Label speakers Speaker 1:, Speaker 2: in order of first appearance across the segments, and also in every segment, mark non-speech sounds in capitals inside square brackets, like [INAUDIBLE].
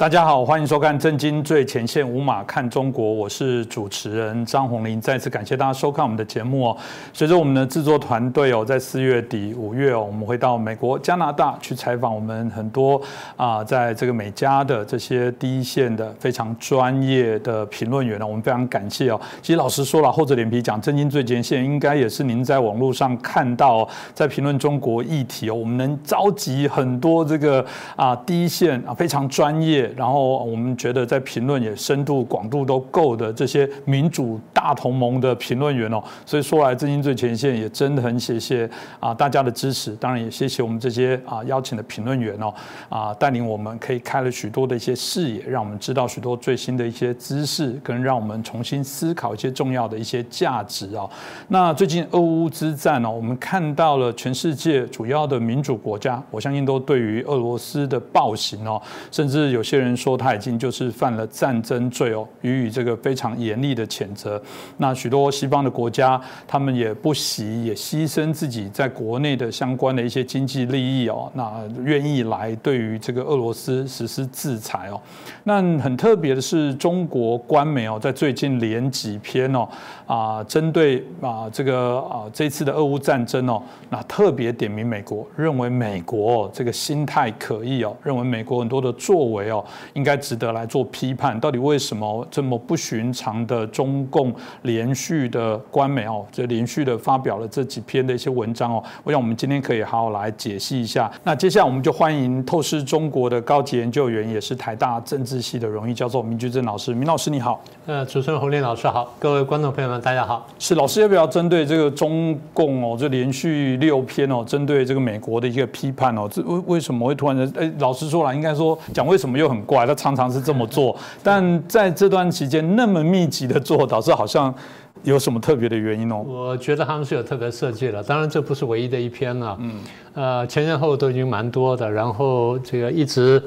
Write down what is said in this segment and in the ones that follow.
Speaker 1: 大家好，欢迎收看《震惊最前线》，无马看中国，我是主持人张宏林。再次感谢大家收看我们的节目哦。随着我们的制作团队哦，在四月底、五月哦，我们会到美国、加拿大去采访我们很多啊，在这个美加的这些第一线的非常专业的评论员呢，我们非常感谢哦。其实老实说了，厚着脸皮讲《震惊最前线》，应该也是您在网络上看到在评论中国议题哦，我们能召集很多这个啊第一线啊非常专业。然后我们觉得在评论也深度广度都够的这些民主大同盟的评论员哦，所以说来震惊最前线也真的很谢谢啊大家的支持，当然也谢谢我们这些啊邀请的评论员哦啊带领我们可以开了许多的一些视野，让我们知道许多最新的一些知识，跟让我们重新思考一些重要的一些价值哦。那最近俄乌之战呢，我们看到了全世界主要的民主国家，我相信都对于俄罗斯的暴行哦，甚至有些。人说他已经就是犯了战争罪哦，予以这个非常严厉的谴责。那许多西方的国家，他们也不惜也牺牲自己在国内的相关的一些经济利益哦，那愿意来对于这个俄罗斯实施制裁哦。那很特别的是，中国官媒哦，在最近连几篇哦啊，针对啊这个啊这次的俄乌战争哦，那特别点名美国，认为美国这个心态可疑哦，认为美国很多的作为哦。应该值得来做批判，到底为什么这么不寻常的中共连续的官媒哦，这连续的发表了这几篇的一些文章哦，我想我们今天可以好好来解析一下。那接下来我们就欢迎透视中国的高级研究员，也是台大政治系的荣誉教授明居正老师。明老师你好，
Speaker 2: 呃，主持人洪林老师好，各位观众朋友们大家好。
Speaker 1: 是老师要不要针对这个中共哦，这连续六篇哦，针对这个美国的一个批判哦，这为为什么会突然的？哎，老实说了，应该说讲为什么又很。怪，他常常是这么做，但在这段期间那么密集的做，导致好像有什么特别的原因哦？
Speaker 2: 我觉得他们是有特别设计的，当然这不是唯一的一篇了。嗯，呃，前前后都已经蛮多的，然后这个一直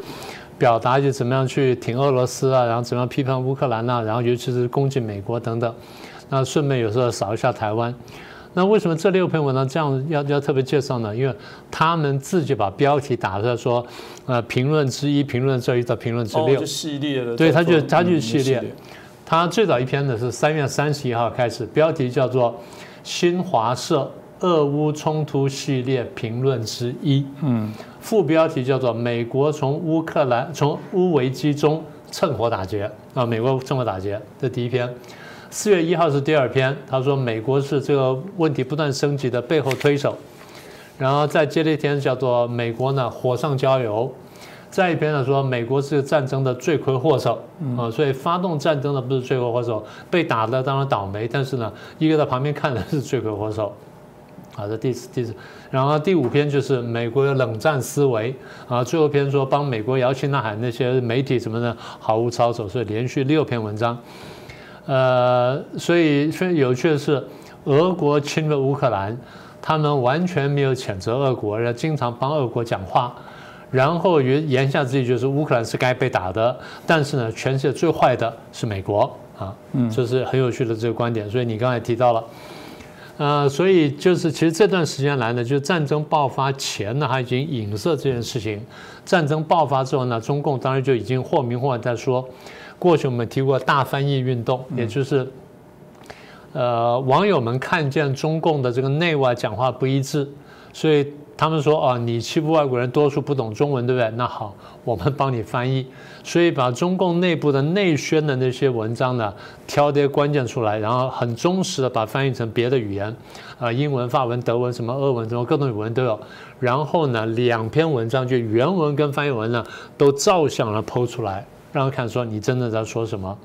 Speaker 2: 表达就怎么样去挺俄罗斯啊，然后怎么样批判乌克兰呐，然后尤其是攻击美国等等。那顺便有时候扫一下台湾。那为什么这六篇文章这样要要特别介绍呢？因为他们自己把标题打出来说，呃，评论之一，评论这一到评论之六，
Speaker 1: 系列的，
Speaker 2: 对，他就他就是系列。他最早一篇呢是三月三十一号开始，标题叫做《新华社俄乌冲突系列评论之一》，嗯，副标题叫做《美国从乌克兰从乌危机中趁火打劫》啊，美国趁火打劫，这第一篇。四月一号是第二篇，他说美国是这个问题不断升级的背后推手，然后再接了一天叫做美国呢火上浇油，再一篇呢说美国是战争的罪魁祸首啊，所以发动战争的不是罪魁祸首，被打的当然倒霉，但是呢一个在旁边看的是罪魁祸首，好，的第四第四，然后第五篇就是美国的冷战思维。啊，最后篇说帮美国摇旗呐喊那些媒体什么的毫无操守，所以连续六篇文章。呃，所以非常有趣的是，俄国侵略乌克兰，他们完全没有谴责俄国，而经常帮俄国讲话，然后言言下之意就是乌克兰是该被打的，但是呢，全世界最坏的是美国啊，嗯，这是很有趣的这个观点。所以你刚才提到了，呃，所以就是其实这段时间来呢，就是战争爆发前呢，他已经影射这件事情，战争爆发之后呢，中共当然就已经或明或暗在说。过去我们提过大翻译运动，也就是，呃，网友们看见中共的这个内外讲话不一致，所以他们说啊，你欺负外国人，多数不懂中文，对不对？那好，我们帮你翻译，所以把中共内部的内宣的那些文章呢，挑这些关键出来，然后很忠实的把翻译成别的语言，啊，英文、法文、德文，什么俄文，什么各种语文都有。然后呢，两篇文章就原文跟翻译文呢，都照相了剖出来。让他看说你真的在说什么，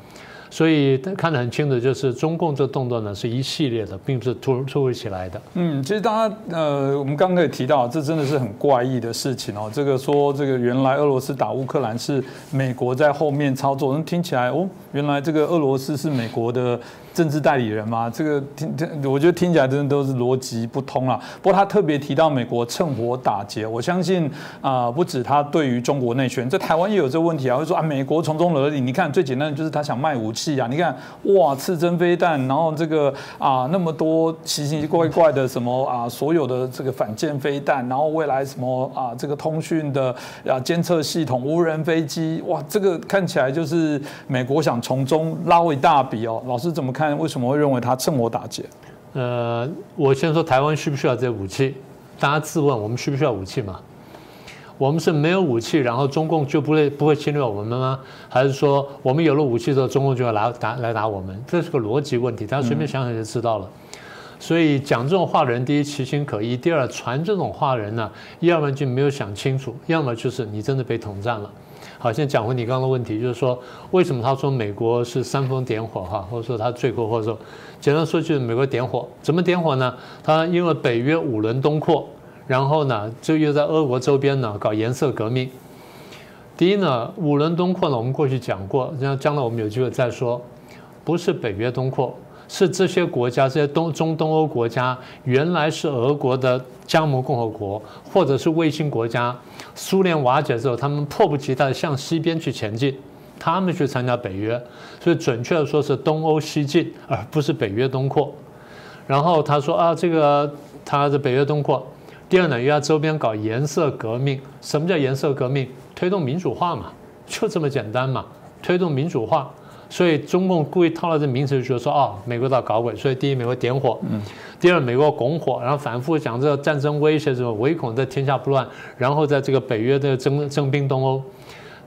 Speaker 2: 所以看得很清楚，就是中共这动作呢是一系列的，并不是突突如其来的。
Speaker 1: 嗯，其实大家呃，我们刚刚也提到，这真的是很怪异的事情哦。这个说这个原来俄罗斯打乌克兰是美国在后面操作，那听起来哦，原来这个俄罗斯是美国的政治代理人吗？这个听听，我觉得听起来真的都是逻辑不通了。不过他特别提到美国趁火打劫，我相信啊，不止他对于中国内宣，在台湾也有这个问题啊，会说啊，美国从中惹领。你看最简单的就是他想卖武器啊，你看哇，刺针飞弹，然后这个啊那么多奇奇怪怪的什么啊，所有的这个反舰飞弹，然后未来什么啊这个通讯的啊监测系统、无人飞机，哇，这个看起来就是美国想从中捞一大笔哦。老师怎么看？为什么会认为他趁火打劫？
Speaker 2: 呃，我先说台湾需不需要这些武器？大家自问，我们需不需要武器嘛？我们是没有武器，然后中共就不会不会侵略我们吗？还是说我们有了武器之后，中共就要来打来打我们？这是个逻辑问题，大家随便想想就知道了。所以讲这种话的人，第一其心可疑，第二传这种话的人呢，要么就没有想清楚，要么就是你真的被统战了。好，现在讲回你刚刚的问题，就是说为什么他说美国是煽风点火哈，或者说他罪过，或者说简单说就是美国点火，怎么点火呢？他因为北约五轮东扩，然后呢就又在俄国周边呢搞颜色革命。第一呢，五轮东扩呢，我们过去讲过，将将来我们有机会再说，不是北约东扩。是这些国家，这些东中东欧国家，原来是俄国的加盟共和国，或者是卫星国家。苏联瓦解之后，他们迫不及待地向西边去前进，他们去参加北约。所以准确的说是东欧西进，而不是北约东扩。然后他说啊，这个他的北约东扩。第二呢，又要周边搞颜色革命。什么叫颜色革命？推动民主化嘛，就这么简单嘛，推动民主化。所以中共故意套了这名词，就说哦，美国在搞鬼。所以第一，美国点火；第二，美国拱火，然后反复讲这个战争威胁，什么唯恐这天下不乱。然后在这个北约的征征兵东欧，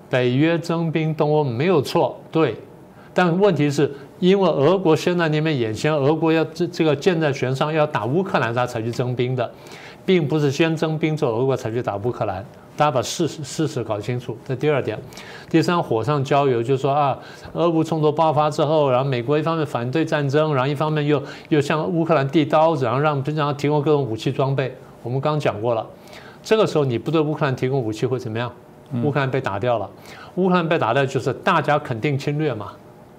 Speaker 2: 北约征兵东欧没有错，对。但问题是因为俄国现在那边眼前，俄国要这这个箭在弦上，要打乌克兰，他才去征兵的，并不是先征兵之后，俄国才去打乌克兰。大家把事实事实搞清楚，这第二点。第三，火上浇油，就是说啊，俄乌冲突爆发之后，然后美国一方面反对战争，然后一方面又又向乌克兰递刀子，然后让平常提供各种武器装备。我们刚讲过了，这个时候你不对乌克兰提供武器会怎么样？乌克兰被打掉了，乌克兰被打掉就是大家肯定侵略嘛，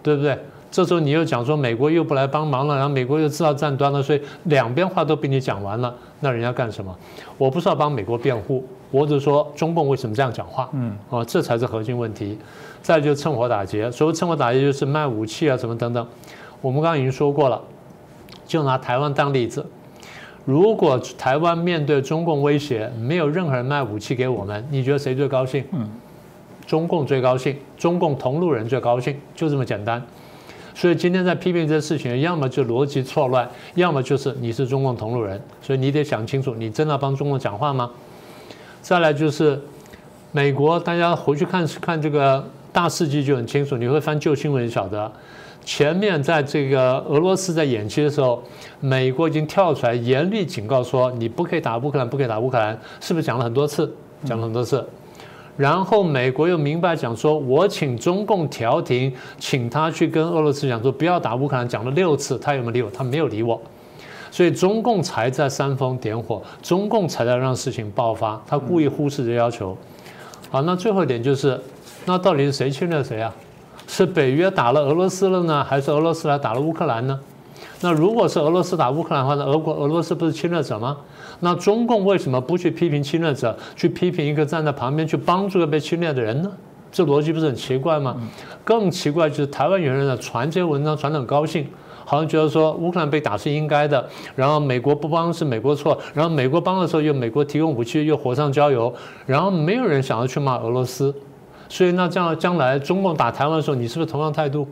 Speaker 2: 对不对？这时候你又讲说美国又不来帮忙了，然后美国又知道战端了，所以两边话都被你讲完了，那人家干什么？我不是要帮美国辩护。我只是说中共为什么这样讲话？嗯，哦，这才是核心问题。再就趁火打劫，所谓趁火打劫就是卖武器啊，什么等等。我们刚刚已经说过了，就拿台湾当例子。如果台湾面对中共威胁，没有任何人卖武器给我们，你觉得谁最高兴？嗯，中共最高兴，中共同路人最高兴，就这么简单。所以今天在批评这些事情，要么就逻辑错乱，要么就是你是中共同路人。所以你得想清楚，你真的帮中共讲话吗？再来就是美国，大家回去看看这个大事记就很清楚。你会翻旧新闻晓得，前面在这个俄罗斯在演习的时候，美国已经跳出来严厉警告说，你不可以打乌克兰，不可以打乌克兰，是不是讲了很多次？讲了很多次。然后美国又明白讲说，我请中共调停，请他去跟俄罗斯讲说不要打乌克兰，讲了六次，他有没有理我？他没有理我。所以中共才在煽风点火，中共才在让事情爆发，他故意忽视这要求。好，那最后一点就是，那到底是谁侵略谁啊？是北约打了俄罗斯了呢，还是俄罗斯来打了乌克兰呢？那如果是俄罗斯打乌克兰的话，那俄国俄罗斯不是侵略者吗？那中共为什么不去批评侵略者，去批评一个站在旁边去帮助个被侵略的人呢？这逻辑不是很奇怪吗？更奇怪就是台湾有人呢传这些文章传得很高兴。好像觉得说乌克兰被打是应该的，然后美国不帮是美国错，然后美国帮的时候又美国提供武器又火上浇油，然后没有人想要去骂俄罗斯，所以那这样将来中共打台湾的时候，你是不是同样态度？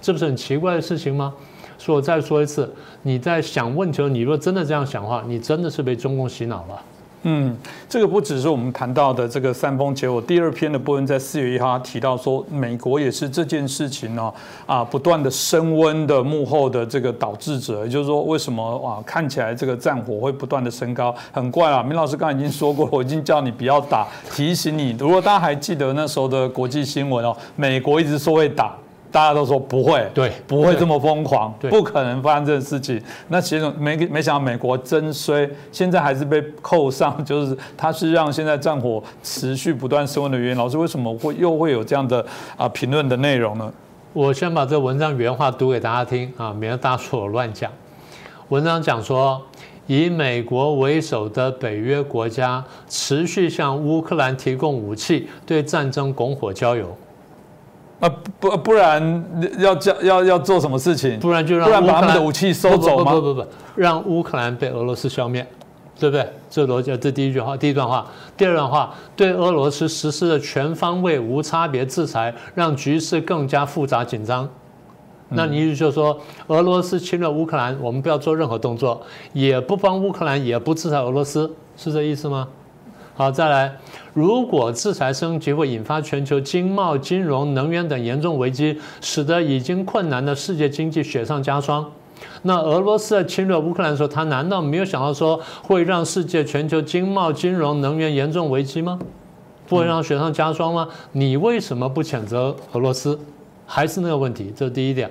Speaker 2: 这不是很奇怪的事情吗？所以我再说一次，你在想问题，你若真的这样想的话，你真的是被中共洗脑了。
Speaker 1: 嗯，这个不只是我们谈到的这个三峰结果。第二篇的部分在四月一号提到说，美国也是这件事情呢啊不断的升温的幕后的这个导致者。也就是说，为什么哇看起来这个战火会不断的升高？很怪啊！明老师刚才已经说过，我已经叫你不要打，提醒你。如果大家还记得那时候的国际新闻哦，美国一直说会打。大家都说不会，
Speaker 2: 对，
Speaker 1: 不会这么疯狂，不可能发生这个事情。那其实没没想到美国真衰，现在还是被扣上，[LAUGHS] 就是它是让现在战火持续不断升温的原因。老师为什么会又会有这样的啊评论的内容呢？
Speaker 2: 我先把这文章原话读给大家听啊，免得大家说我乱讲。文章讲说，以美国为首的北约国家持续向乌克兰提供武器，对战争拱火浇油。
Speaker 1: 啊不不然要叫要要做什么事情？
Speaker 2: 不然就让
Speaker 1: 不然把他们的武器收走吗？
Speaker 2: 不不不不，让乌克兰被俄罗斯消灭，对不对？这逻辑，这第一句话，第一段话，第二段话，对俄罗斯实施的全方位无差别制裁，让局势更加复杂紧张。那你意思就是说，俄罗斯侵略乌克兰，我们不要做任何动作，也不帮乌克兰，也不制裁俄罗斯，是这意思吗？好，再来，如果制裁升级会引发全球经贸、金融、能源等严重危机，使得已经困难的世界经济雪上加霜，那俄罗斯在侵略乌克兰的时候，他难道没有想到说会让世界全球经贸、金融、能源严重危机吗？不会让雪上加霜吗？你为什么不谴责俄罗斯？还是那个问题，这是第一点。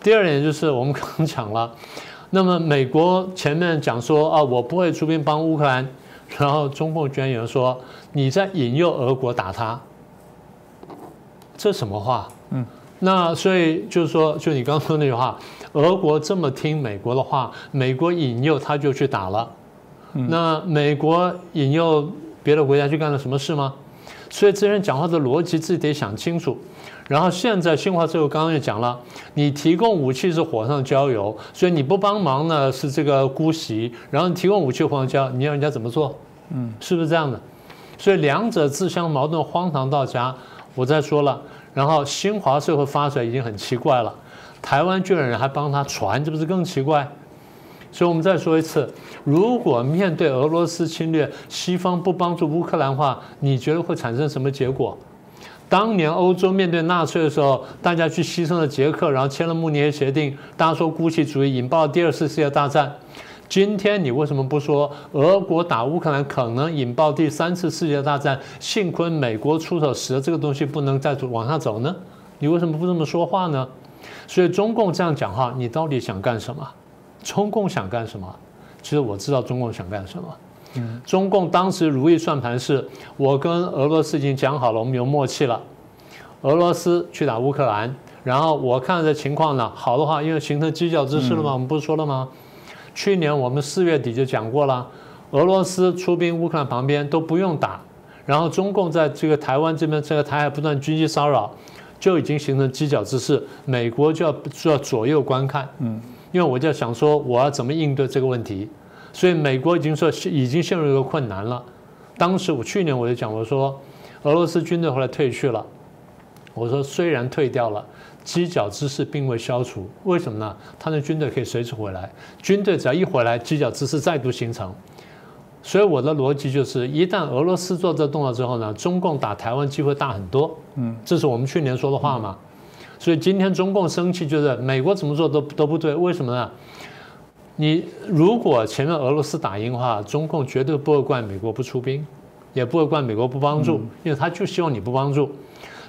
Speaker 2: 第二点就是我们刚刚讲了，那么美国前面讲说啊，我不会出兵帮乌克兰，然后中共居然有人说你在引诱俄国打他，这什么话？嗯，那所以就是说，就你刚刚说那句话，俄国这么听美国的话，美国引诱他就去打了，那美国引诱别的国家去干了什么事吗？所以这些人讲话的逻辑自己得想清楚。然后现在新华社刚刚也讲了，你提供武器是火上浇油，所以你不帮忙呢是这个姑息，然后你提供武器火上浇，你要人家怎么做？嗯，是不是这样的？所以两者自相矛盾，荒唐到家。我再说了，然后新华社会发出来已经很奇怪了，台湾居然人还帮他传，这不是更奇怪？所以我们再说一次，如果面对俄罗斯侵略，西方不帮助乌克兰的话，你觉得会产生什么结果？当年欧洲面对纳粹的时候，大家去牺牲了捷克，然后签了慕尼黑协定，大家说孤旗主义引爆第二次世界大战。今天你为什么不说俄国打乌克兰可能引爆第三次世界大战？幸亏美国出手使得这个东西不能再往下走呢？你为什么不这么说话呢？所以中共这样讲话，你到底想干什么？中共想干什么？其实我知道中共想干什么。中共当时如意算盘是，我跟俄罗斯已经讲好了，我们有默契了。俄罗斯去打乌克兰，然后我看这情况呢，好的话，因为形成犄角之势了嘛，我们不是说了吗？去年我们四月底就讲过了，俄罗斯出兵乌克兰旁边都不用打，然后中共在这个台湾这边，这个台海不断军机骚扰，就已经形成犄角之势，美国就要就要左右观看，嗯，因为我就想说，我要怎么应对这个问题。所以美国已经说已经陷入一个困难了。当时我去年我就讲，我说俄罗斯军队后来退去了，我说虽然退掉了，犄角之势并未消除。为什么呢？他的军队可以随时回来，军队只要一回来，犄角之势再度形成。所以我的逻辑就是，一旦俄罗斯做这动作之后呢，中共打台湾机会大很多。嗯，这是我们去年说的话嘛。所以今天中共生气，就是美国怎么做都都不对，为什么呢？你如果前面俄罗斯打赢的话，中共绝对不会怪美国不出兵，也不会怪美国不帮助，因为他就希望你不帮助。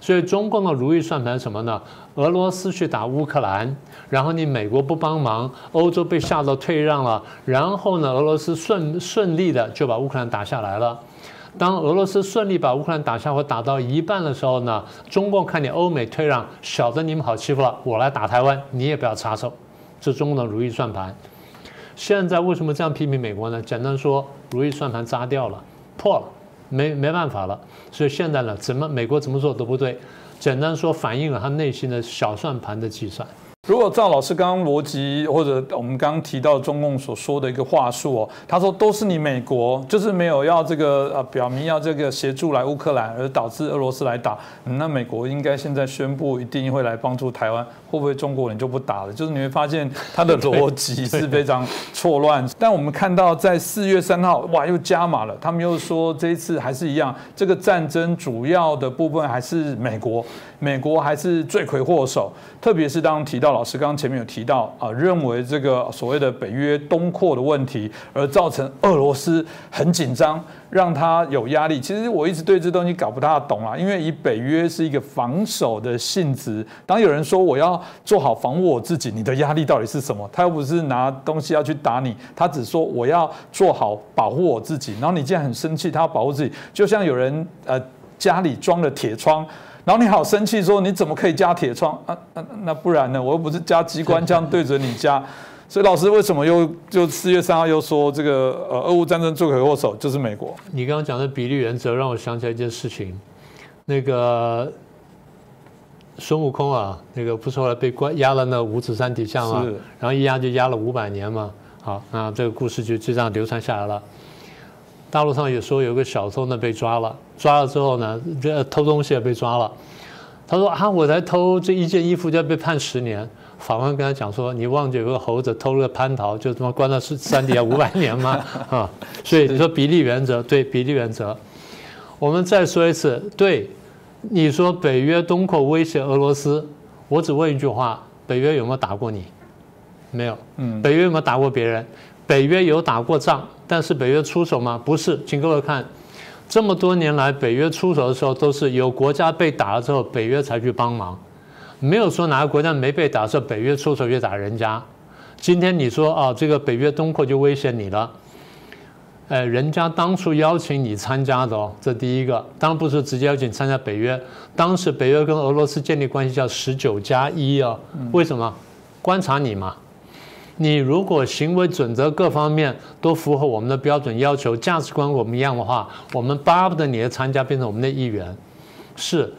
Speaker 2: 所以中共的如意算盘什么呢？俄罗斯去打乌克兰，然后你美国不帮忙，欧洲被吓到退让了，然后呢，俄罗斯顺顺利的就把乌克兰打下来了。当俄罗斯顺利把乌克兰打下或打到一半的时候呢，中共看你欧美退让，晓得你们好欺负了，我来打台湾，你也不要插手。这中共的如意算盘。现在为什么这样批评美国呢？简单说，如意算盘扎掉了，破了，没没办法了。所以现在呢，怎么美国怎么做都不对。简单说，反映了他内心的小算盘的计算。
Speaker 1: 如果照老师刚刚逻辑，或者我们刚刚提到中共所说的一个话术哦，他说都是你美国，就是没有要这个呃表明要这个协助来乌克兰，而导致俄罗斯来打，那美国应该现在宣布一定会来帮助台湾，会不会中国人就不打了？就是你会发现他的 [LAUGHS] 逻辑是非常错乱。但我们看到在四月三号，哇，又加码了，他们又说这一次还是一样，这个战争主要的部分还是美国，美国还是罪魁祸首，特别是当提到。老师刚刚前面有提到啊，认为这个所谓的北约东扩的问题，而造成俄罗斯很紧张，让他有压力。其实我一直对这东西搞不大懂啊，因为以北约是一个防守的性质，当有人说我要做好防护我自己，你的压力到底是什么？他又不是拿东西要去打你，他只说我要做好保护我自己。然后你既然很生气，他要保护自己，就像有人呃家里装了铁窗。然后你好生气说 [LAUGHS] 你怎么可以加铁窗啊？那那不然呢？我又不是加机关枪对着你加。所以老师为什么又就四月三号又说这个呃俄乌战争罪魁祸首就是美国？
Speaker 2: 你刚刚讲的比例原则让我想起来一件事情，那个孙悟空啊，那个不是后来被关压了那五指山底下吗？然后一压就压了五百年嘛。好，那这个故事就就这样流传下来了。大陆上也说有个小偷呢被抓了，抓了之后呢，这偷东西也被抓了。他说啊，我才偷这一件衣服就要被判十年。法官跟他讲说：“你忘记有个猴子偷了蟠桃，就他妈关到山山底下五百年吗？[LAUGHS] 啊！所以你说比例原则，对比例原则。我们再说一次，对你说北约东扩威胁俄罗斯，我只问一句话：北约有没有打过你？没有。嗯。北约有没有打过别人？北约有打过仗，但是北约出手吗？不是。请各位看，这么多年来，北约出手的时候，都是有国家被打了之后，北约才去帮忙。没有说哪个国家没被打，是北约出手去打人家。今天你说啊，这个北约东扩就威胁你了。呃，人家当初邀请你参加的哦，这第一个，当然不是直接邀请参加北约。当时北约跟俄罗斯建立关系叫十九加一啊，为什么？观察你嘛。你如果行为准则各方面都符合我们的标准要求，价值观我们一样的话，我们巴不得你的参加变成我们的一员。是。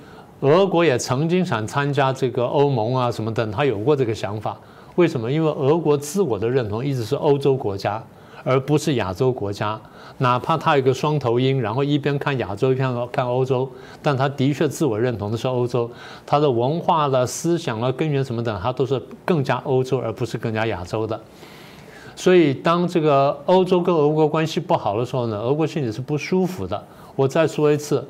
Speaker 2: 俄国也曾经想参加这个欧盟啊什么的，他有过这个想法。为什么？因为俄国自我的认同一直是欧洲国家，而不是亚洲国家。哪怕他有个双头鹰，然后一边看亚洲，一边看欧洲，但他的确自我认同的是欧洲。他的文化的思想啊、根源什么的，他都是更加欧洲，而不是更加亚洲的。所以，当这个欧洲跟俄国关系不好的时候呢，俄国心里是不舒服的。我再说一次，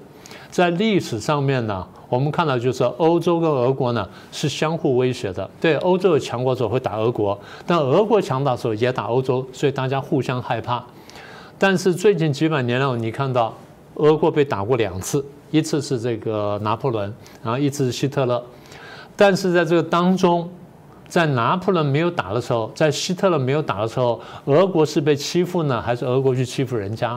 Speaker 2: 在历史上面呢。我们看到就是欧洲跟俄国呢是相互威胁的，对欧洲有强国时候会打俄国，但俄国强大时候也打欧洲，所以大家互相害怕。但是最近几百年来，你看到俄国被打过两次，一次是这个拿破仑，然后一次是希特勒。但是在这个当中，在拿破仑没有打的时候，在希特勒没有打的时候，俄国是被欺负呢，还是俄国去欺负人家？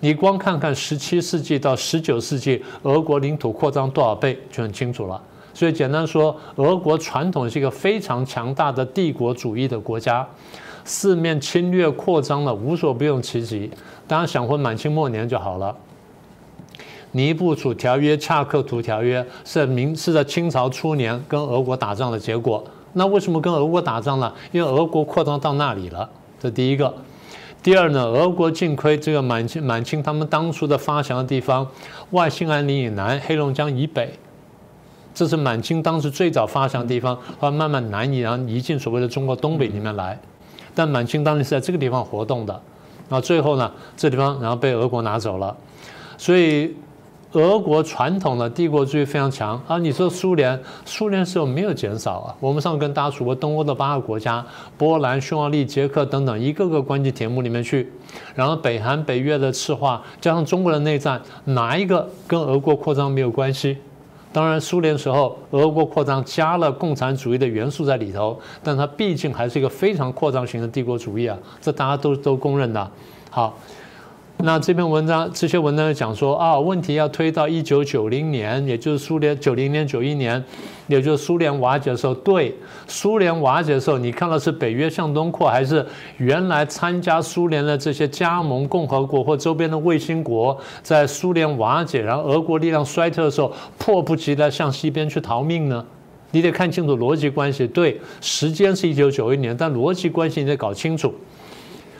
Speaker 2: 你光看看十七世纪到十九世纪，俄国领土扩张多少倍就很清楚了。所以简单说，俄国传统是一个非常强大的帝国主义的国家，四面侵略扩张了无所不用其极。当然想回满清末年就好了。尼布楚条约、恰克图条约是明是在清朝初年跟俄国打仗的结果。那为什么跟俄国打仗呢？因为俄国扩张到那里了。这第一个。第二呢，俄国尽亏这个满清满清他们当初的发祥的地方，外兴安岭以南，黑龙江以北，这是满清当时最早发祥的地方，后来慢慢南移，然后移进所谓的中国东北里面来。但满清当时是在这个地方活动的，然后最后呢，这地方然后被俄国拿走了，所以。俄国传统的帝国主义非常强啊！你说苏联，苏联是有没有减少啊？我们上次跟大家说过，东欧的八个国家，波兰、匈牙利、捷克等等，一个个关进铁幕里面去。然后北韩、北越的赤化，加上中国的内战，哪一个跟俄国扩张没有关系？当然，苏联时候俄国扩张加了共产主义的元素在里头，但它毕竟还是一个非常扩张型的帝国主义啊，这大家都都公认的。好。[LAUGHS] 那这篇文章，这些文章讲说啊，问题要推到一九九零年，也就是苏联九零年、九一年，也就是苏联瓦解的时候。对，苏联瓦解的时候，你看到是北约向东扩，还是原来参加苏联的这些加盟共和国或周边的卫星国，在苏联瓦解，然后俄国力量衰退的时候，迫不及待向西边去逃命呢？你得看清楚逻辑关系。对，时间是一九九一年，但逻辑关系你得搞清楚。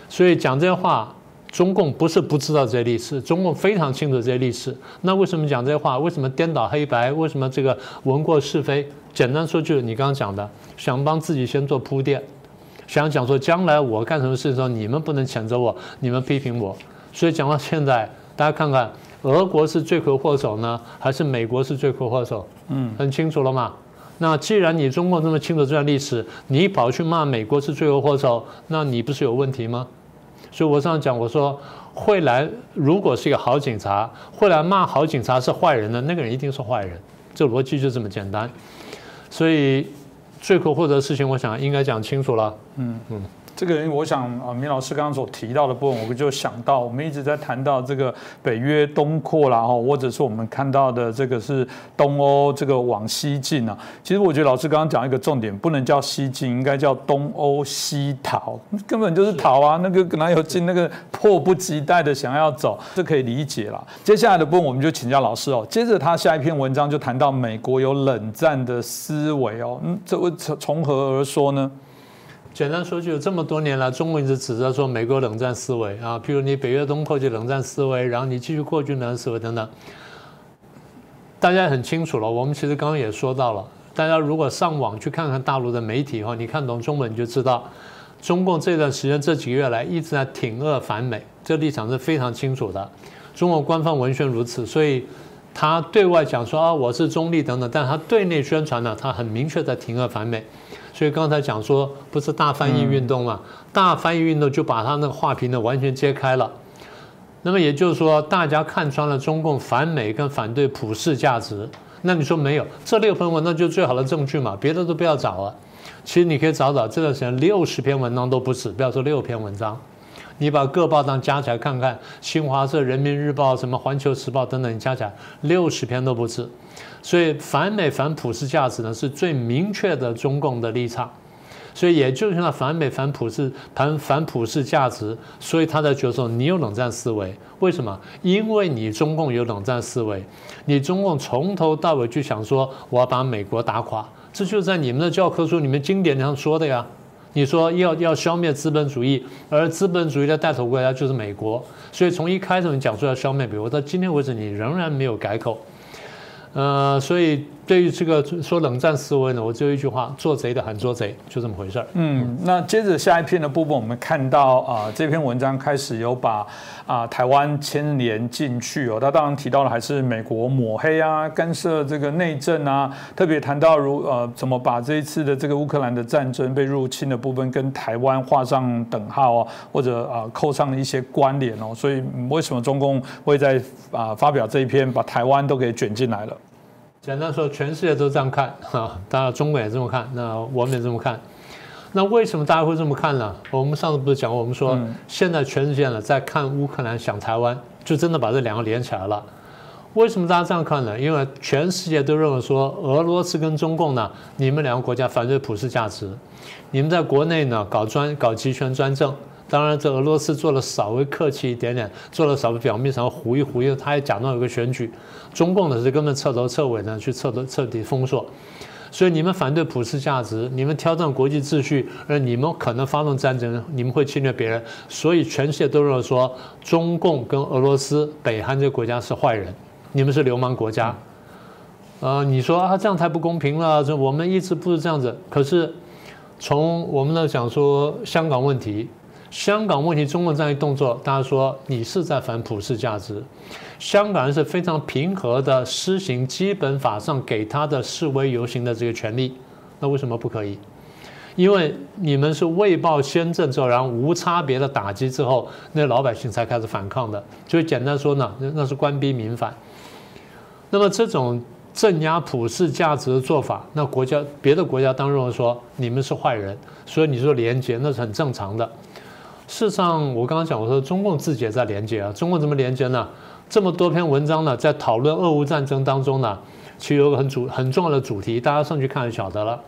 Speaker 2: 所以讲这些话。中共不是不知道这些历史，中共非常清楚这些历史。那为什么讲这些话？为什么颠倒黑白？为什么这个闻过是非？简单说就是你刚刚讲的，想帮自己先做铺垫，想讲说将来我干什么事的时候，你们不能谴责我，你们批评我。所以讲到现在，大家看看，俄国是罪魁祸首呢，还是美国是罪魁祸首？嗯，很清楚了嘛。那既然你中共这么清楚这段历史，你跑去骂美国是罪魁祸首，那你不是有问题吗？所以我上次讲，我说会来，如果是一个好警察，会来骂好警察是坏人的那个人一定是坏人，这逻辑就这么简单。所以罪魁祸首的事情，我想应该讲清楚了。嗯嗯。
Speaker 1: 这个我想啊，明老师刚刚所提到的部分，我就想到我们一直在谈到这个北约东扩啦，哈，或者是我们看到的这个是东欧这个往西进啊。其实我觉得老师刚刚讲一个重点，不能叫西进，应该叫东欧西逃，根本就是逃啊，那个哪有进？那个迫不及待的想要走，这可以理解了。接下来的部分我们就请教老师哦。接着他下一篇文章就谈到美国有冷战的思维哦，嗯，这从从何而说呢？
Speaker 2: 简单说，就这么多年来，中国一直指责说美国冷战思维啊，譬如你北约东扩就冷战思维，然后你继续扩军冷战思维等等。大家很清楚了，我们其实刚刚也说到了，大家如果上网去看看大陆的媒体哈，你看懂中文你就知道，中共这段时间这几个月来一直在挺俄反美，这立场是非常清楚的。中国官方文宣如此，所以他对外讲说啊我是中立等等，但他对内宣传呢，他很明确在挺俄反美。所以刚才讲说，不是大翻译运动嘛？大翻译运动就把他那个画皮呢完全揭开了。那么也就是说，大家看穿了中共反美跟反对普世价值。那你说没有这六篇文章就最好的证据嘛？别的都不要找了。其实你可以找找这段时间六十篇文章都不止，不要说六篇文章。你把各报章加起来看看，新华社、人民日报、什么环球时报等等，你加起来六十篇都不止。所以反美反普世价值呢，是最明确的中共的立场。所以也就是那反美反普世反反普世价值，所以他在觉得说你有冷战思维，为什么？因为你中共有冷战思维，你中共从头到尾就想说我要把美国打垮，这就在你们的教科书、你们经典上说的呀。你说要要消灭资本主义，而资本主义的带头国家就是美国，所以从一开始你讲说要消灭美国，到今天为止你仍然没有改口。呃，所以对于这个说冷战思维呢，我只有一句话：做贼的喊捉贼，就这么回事儿。
Speaker 1: 嗯，那接着下一篇的部分，我们看到啊，这篇文章开始有把啊台湾牵连进去哦。他当然提到了还是美国抹黑啊，干涉这个内政啊，特别谈到如呃怎么把这一次的这个乌克兰的战争被入侵的部分跟台湾画上等号哦，或者啊扣上了一些关联哦。所以为什么中共会在啊发表这一篇，把台湾都给卷进来了？
Speaker 2: 简单说，全世界都这样看 [LAUGHS] 啊，当然中国也这么看，那我们也这么看。那为什么大家会这么看呢？我们上次不是讲过，我们说现在全世界呢在看乌克兰想台湾，就真的把这两个连起来了。为什么大家这样看呢？因为全世界都认为说，俄罗斯跟中共呢，你们两个国家反对普世价值，你们在国内呢搞专搞集权专政。当然，这俄罗斯做了稍微客气一点点，做了稍微表面上糊一糊，因为他也假装有个选举。中共呢是根本彻头彻尾呢去彻头彻底封锁。所以你们反对普世价值，你们挑战国际秩序，而你们可能发动战争，你们会侵略别人。所以全世界都认为说，中共跟俄罗斯、北韩这个国家是坏人，你们是流氓国家。呃，你说啊，这样太不公平了。这我们一直不是这样子。可是从我们呢讲说香港问题。香港问题，中共这样一动作，大家说你是在反普世价值。香港人是非常平和的施行基本法上给他的示威游行的这个权利，那为什么不可以？因为你们是未报先政之后，然后无差别的打击之后，那老百姓才开始反抗的。就简单说呢，那那是官逼民反。那么这种镇压普世价值的做法，那国家别的国家当然说你们是坏人，所以你说廉洁那是很正常的。事实上，我刚刚讲，我说中共自己也在连接啊。中共怎么连接呢？这么多篇文章呢，在讨论俄乌战争当中呢，其实有个很主很重要的主题，大家上去看就晓得了，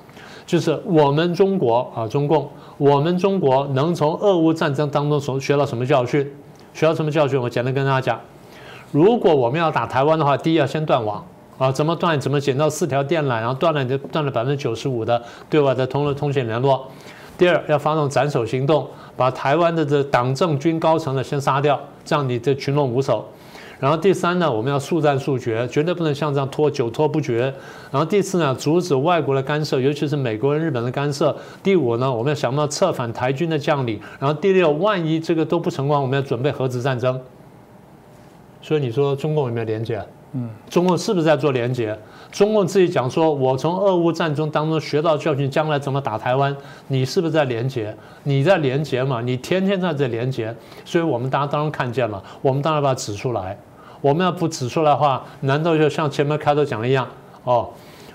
Speaker 2: 就是我们中国啊，中共，我们中国能从俄乌战争当中从学到什么教训？学到什么教训？我简单跟大家讲，如果我们要打台湾的话，第一要先断网啊，怎么断？怎么剪到四条电缆，然后断了你就断了百分之九十五的对外的通路通信联络。第二，要发动斩首行动。把台湾的这党政军高层呢先杀掉，这样你这群龙无首。然后第三呢，我们要速战速决，绝对不能像这样拖久拖不决。然后第四呢，阻止外国的干涉，尤其是美国人、日本的干涉。第五呢，我们要想办法策反台军的将领。然后第六，万一这个都不成功，我们要准备核子战争。所以你说中共有没有廉洁？嗯，中共是不是在做连结？中共自己讲说，我从俄乌战争当中学到教训，将来怎么打台湾？你是不是在连结？你在连结嘛？你天天在这连结，所以我们大家当然看见了，我们当然把它指出来。我们要不指出来的话，难道就像前面开头讲的一样？哦，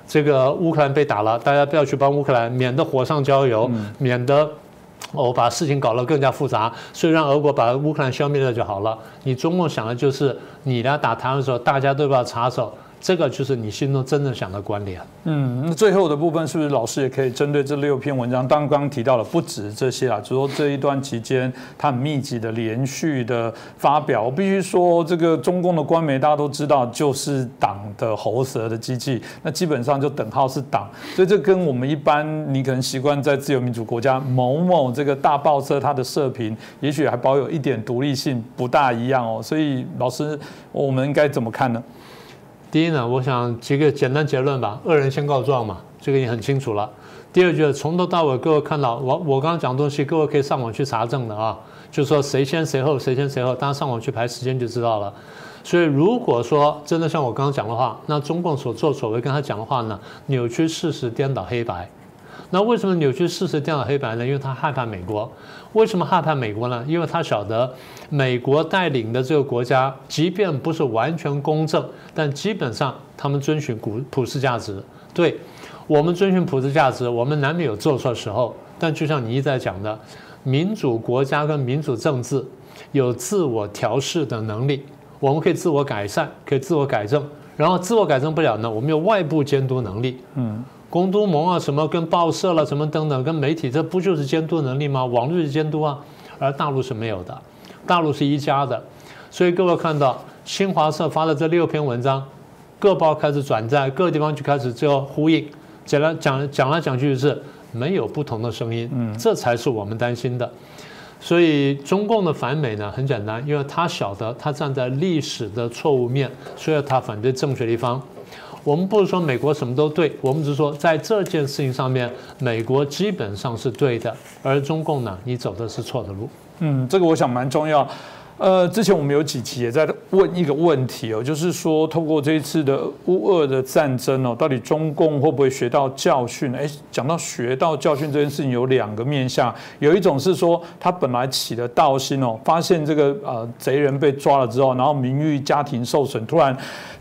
Speaker 2: 这个乌克兰被打了，大家不要去帮乌克兰，免得火上浇油，免得我把事情搞得更加复杂，所以让俄国把乌克兰消灭了就好了。你中共想的就是你来打台湾的时候，大家都要插手。这个就是你心中真正想的关联。
Speaker 1: 嗯，那最后的部分是不是老师也可以针对这六篇文章？刚刚提到了不止这些啊，只说这一段期间他很密集的连续的发表。我必须说，这个中共的官媒大家都知道，就是党的喉舌的机器，那基本上就等号是党，[LAUGHS] 所以这跟我们一般你可能习惯在自由民主国家某某这个大报社它的社评，也许还保有一点独立性，不大一样哦。所以老师，我们应该怎么看呢？
Speaker 2: 第一呢，我想几个简单结论吧。恶人先告状嘛，这个也很清楚了。第二就是从头到尾，各位看到我我刚刚讲东西，各位可以上网去查证的啊。就是说谁先谁后，谁先谁后，大家上网去排时间就知道了。所以如果说真的像我刚刚讲的话，那中共所作所为跟他讲的话呢，扭曲事实，颠倒黑白。那为什么扭曲事实、颠倒黑白呢？因为他害怕美国。为什么害怕美国呢？因为他晓得美国带领的这个国家，即便不是完全公正，但基本上他们遵循普普世价值。对我们遵循普世价值，我们难免有做错时候。但就像你一再讲的，民主国家跟民主政治有自我调试的能力，我们可以自我改善，可以自我改正。然后自我改正不了呢，我们有外部监督能力。嗯。公都盟啊，什么跟报社了，什么等等，跟媒体，这不就是监督能力吗？网络是监督啊，而大陆是没有的，大陆是一家的，所以各位看到新华社发的这六篇文章，各报开始转载，各地方就开始就呼应，讲来讲讲来讲去是没有不同的声音，嗯，这才是我们担心的。所以中共的反美呢，很简单，因为他晓得他站在历史的错误面，所以他反对正确的一方。我们不是说美国什么都对，我们只是说在这件事情上面，美国基本上是对的，而中共呢，你走的是错的路。
Speaker 1: 嗯，这个我想蛮重要。呃，之前我们有几期也在问一个问题哦，就是说透过这一次的乌俄的战争哦，到底中共会不会学到教训？哎，讲到学到教训这件事情，有两个面向，有一种是说他本来起了道心哦，发现这个呃贼人被抓了之后，然后名誉家庭受损，突然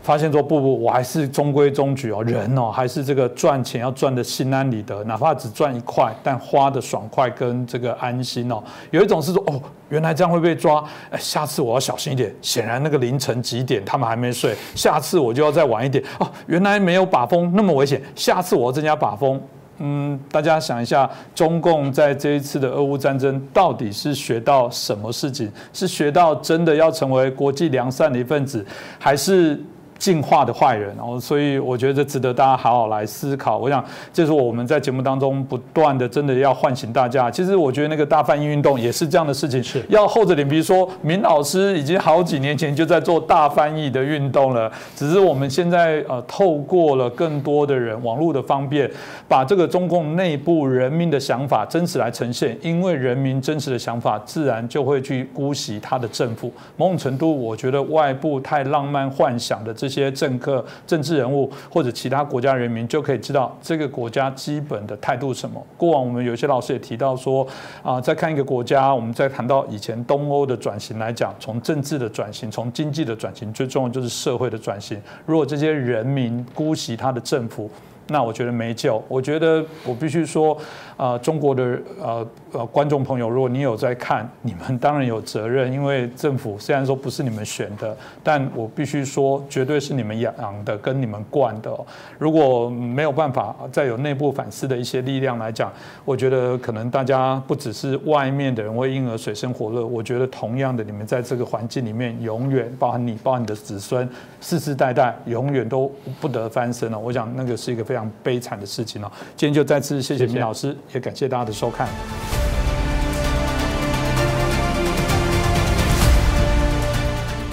Speaker 1: 发现说不不，我还是中规中矩哦，人哦还是这个赚钱要赚的心安理得，哪怕只赚一块，但花的爽快跟这个安心哦。有一种是说哦。原来这样会被抓，哎，下次我要小心一点。显然那个凌晨几点他们还没睡，下次我就要再晚一点。哦，原来没有把风那么危险，下次我要增加把风。嗯，大家想一下，中共在这一次的俄乌战争到底是学到什么事情？是学到真的要成为国际良善的一份子，还是？进化的坏人，然后所以我觉得值得大家好好来思考。我想这是我们在节目当中不断的，真的要唤醒大家。其实我觉得那个大翻译运动也是这样的事情，
Speaker 2: 是
Speaker 1: 要厚着脸皮说，明老师已经好几年前就在做大翻译的运动了，只是我们现在呃透过了更多的人网络的方便，把这个中共内部人民的想法真实来呈现。因为人民真实的想法，自然就会去姑息他的政府。某种程度，我觉得外部太浪漫幻想的。这这些政客、政治人物或者其他国家人民就可以知道这个国家基本的态度什么。过往我们有些老师也提到说，啊，在看一个国家，我们在谈到以前东欧的转型来讲，从政治的转型、从经济的转型，最重要就是社会的转型。如果这些人民姑息他的政府，那我觉得没救。我觉得我必须说，啊，中国的呃呃观众朋友，如果你有在看，你们当然有责任，因为政府虽然说不是你们选的，但我必须说，绝对是你们养的，跟你们惯的。如果没有办法再有内部反思的一些力量来讲，我觉得可能大家不只是外面的人会因而水深火热，我觉得同样的，你们在这个环境里面，永远包含你，包含你的子孙，世世代代永远都不得翻身了。我想那个是一个非常悲惨的事情哦。今天就再次谢谢明老师，也感谢大家的收看。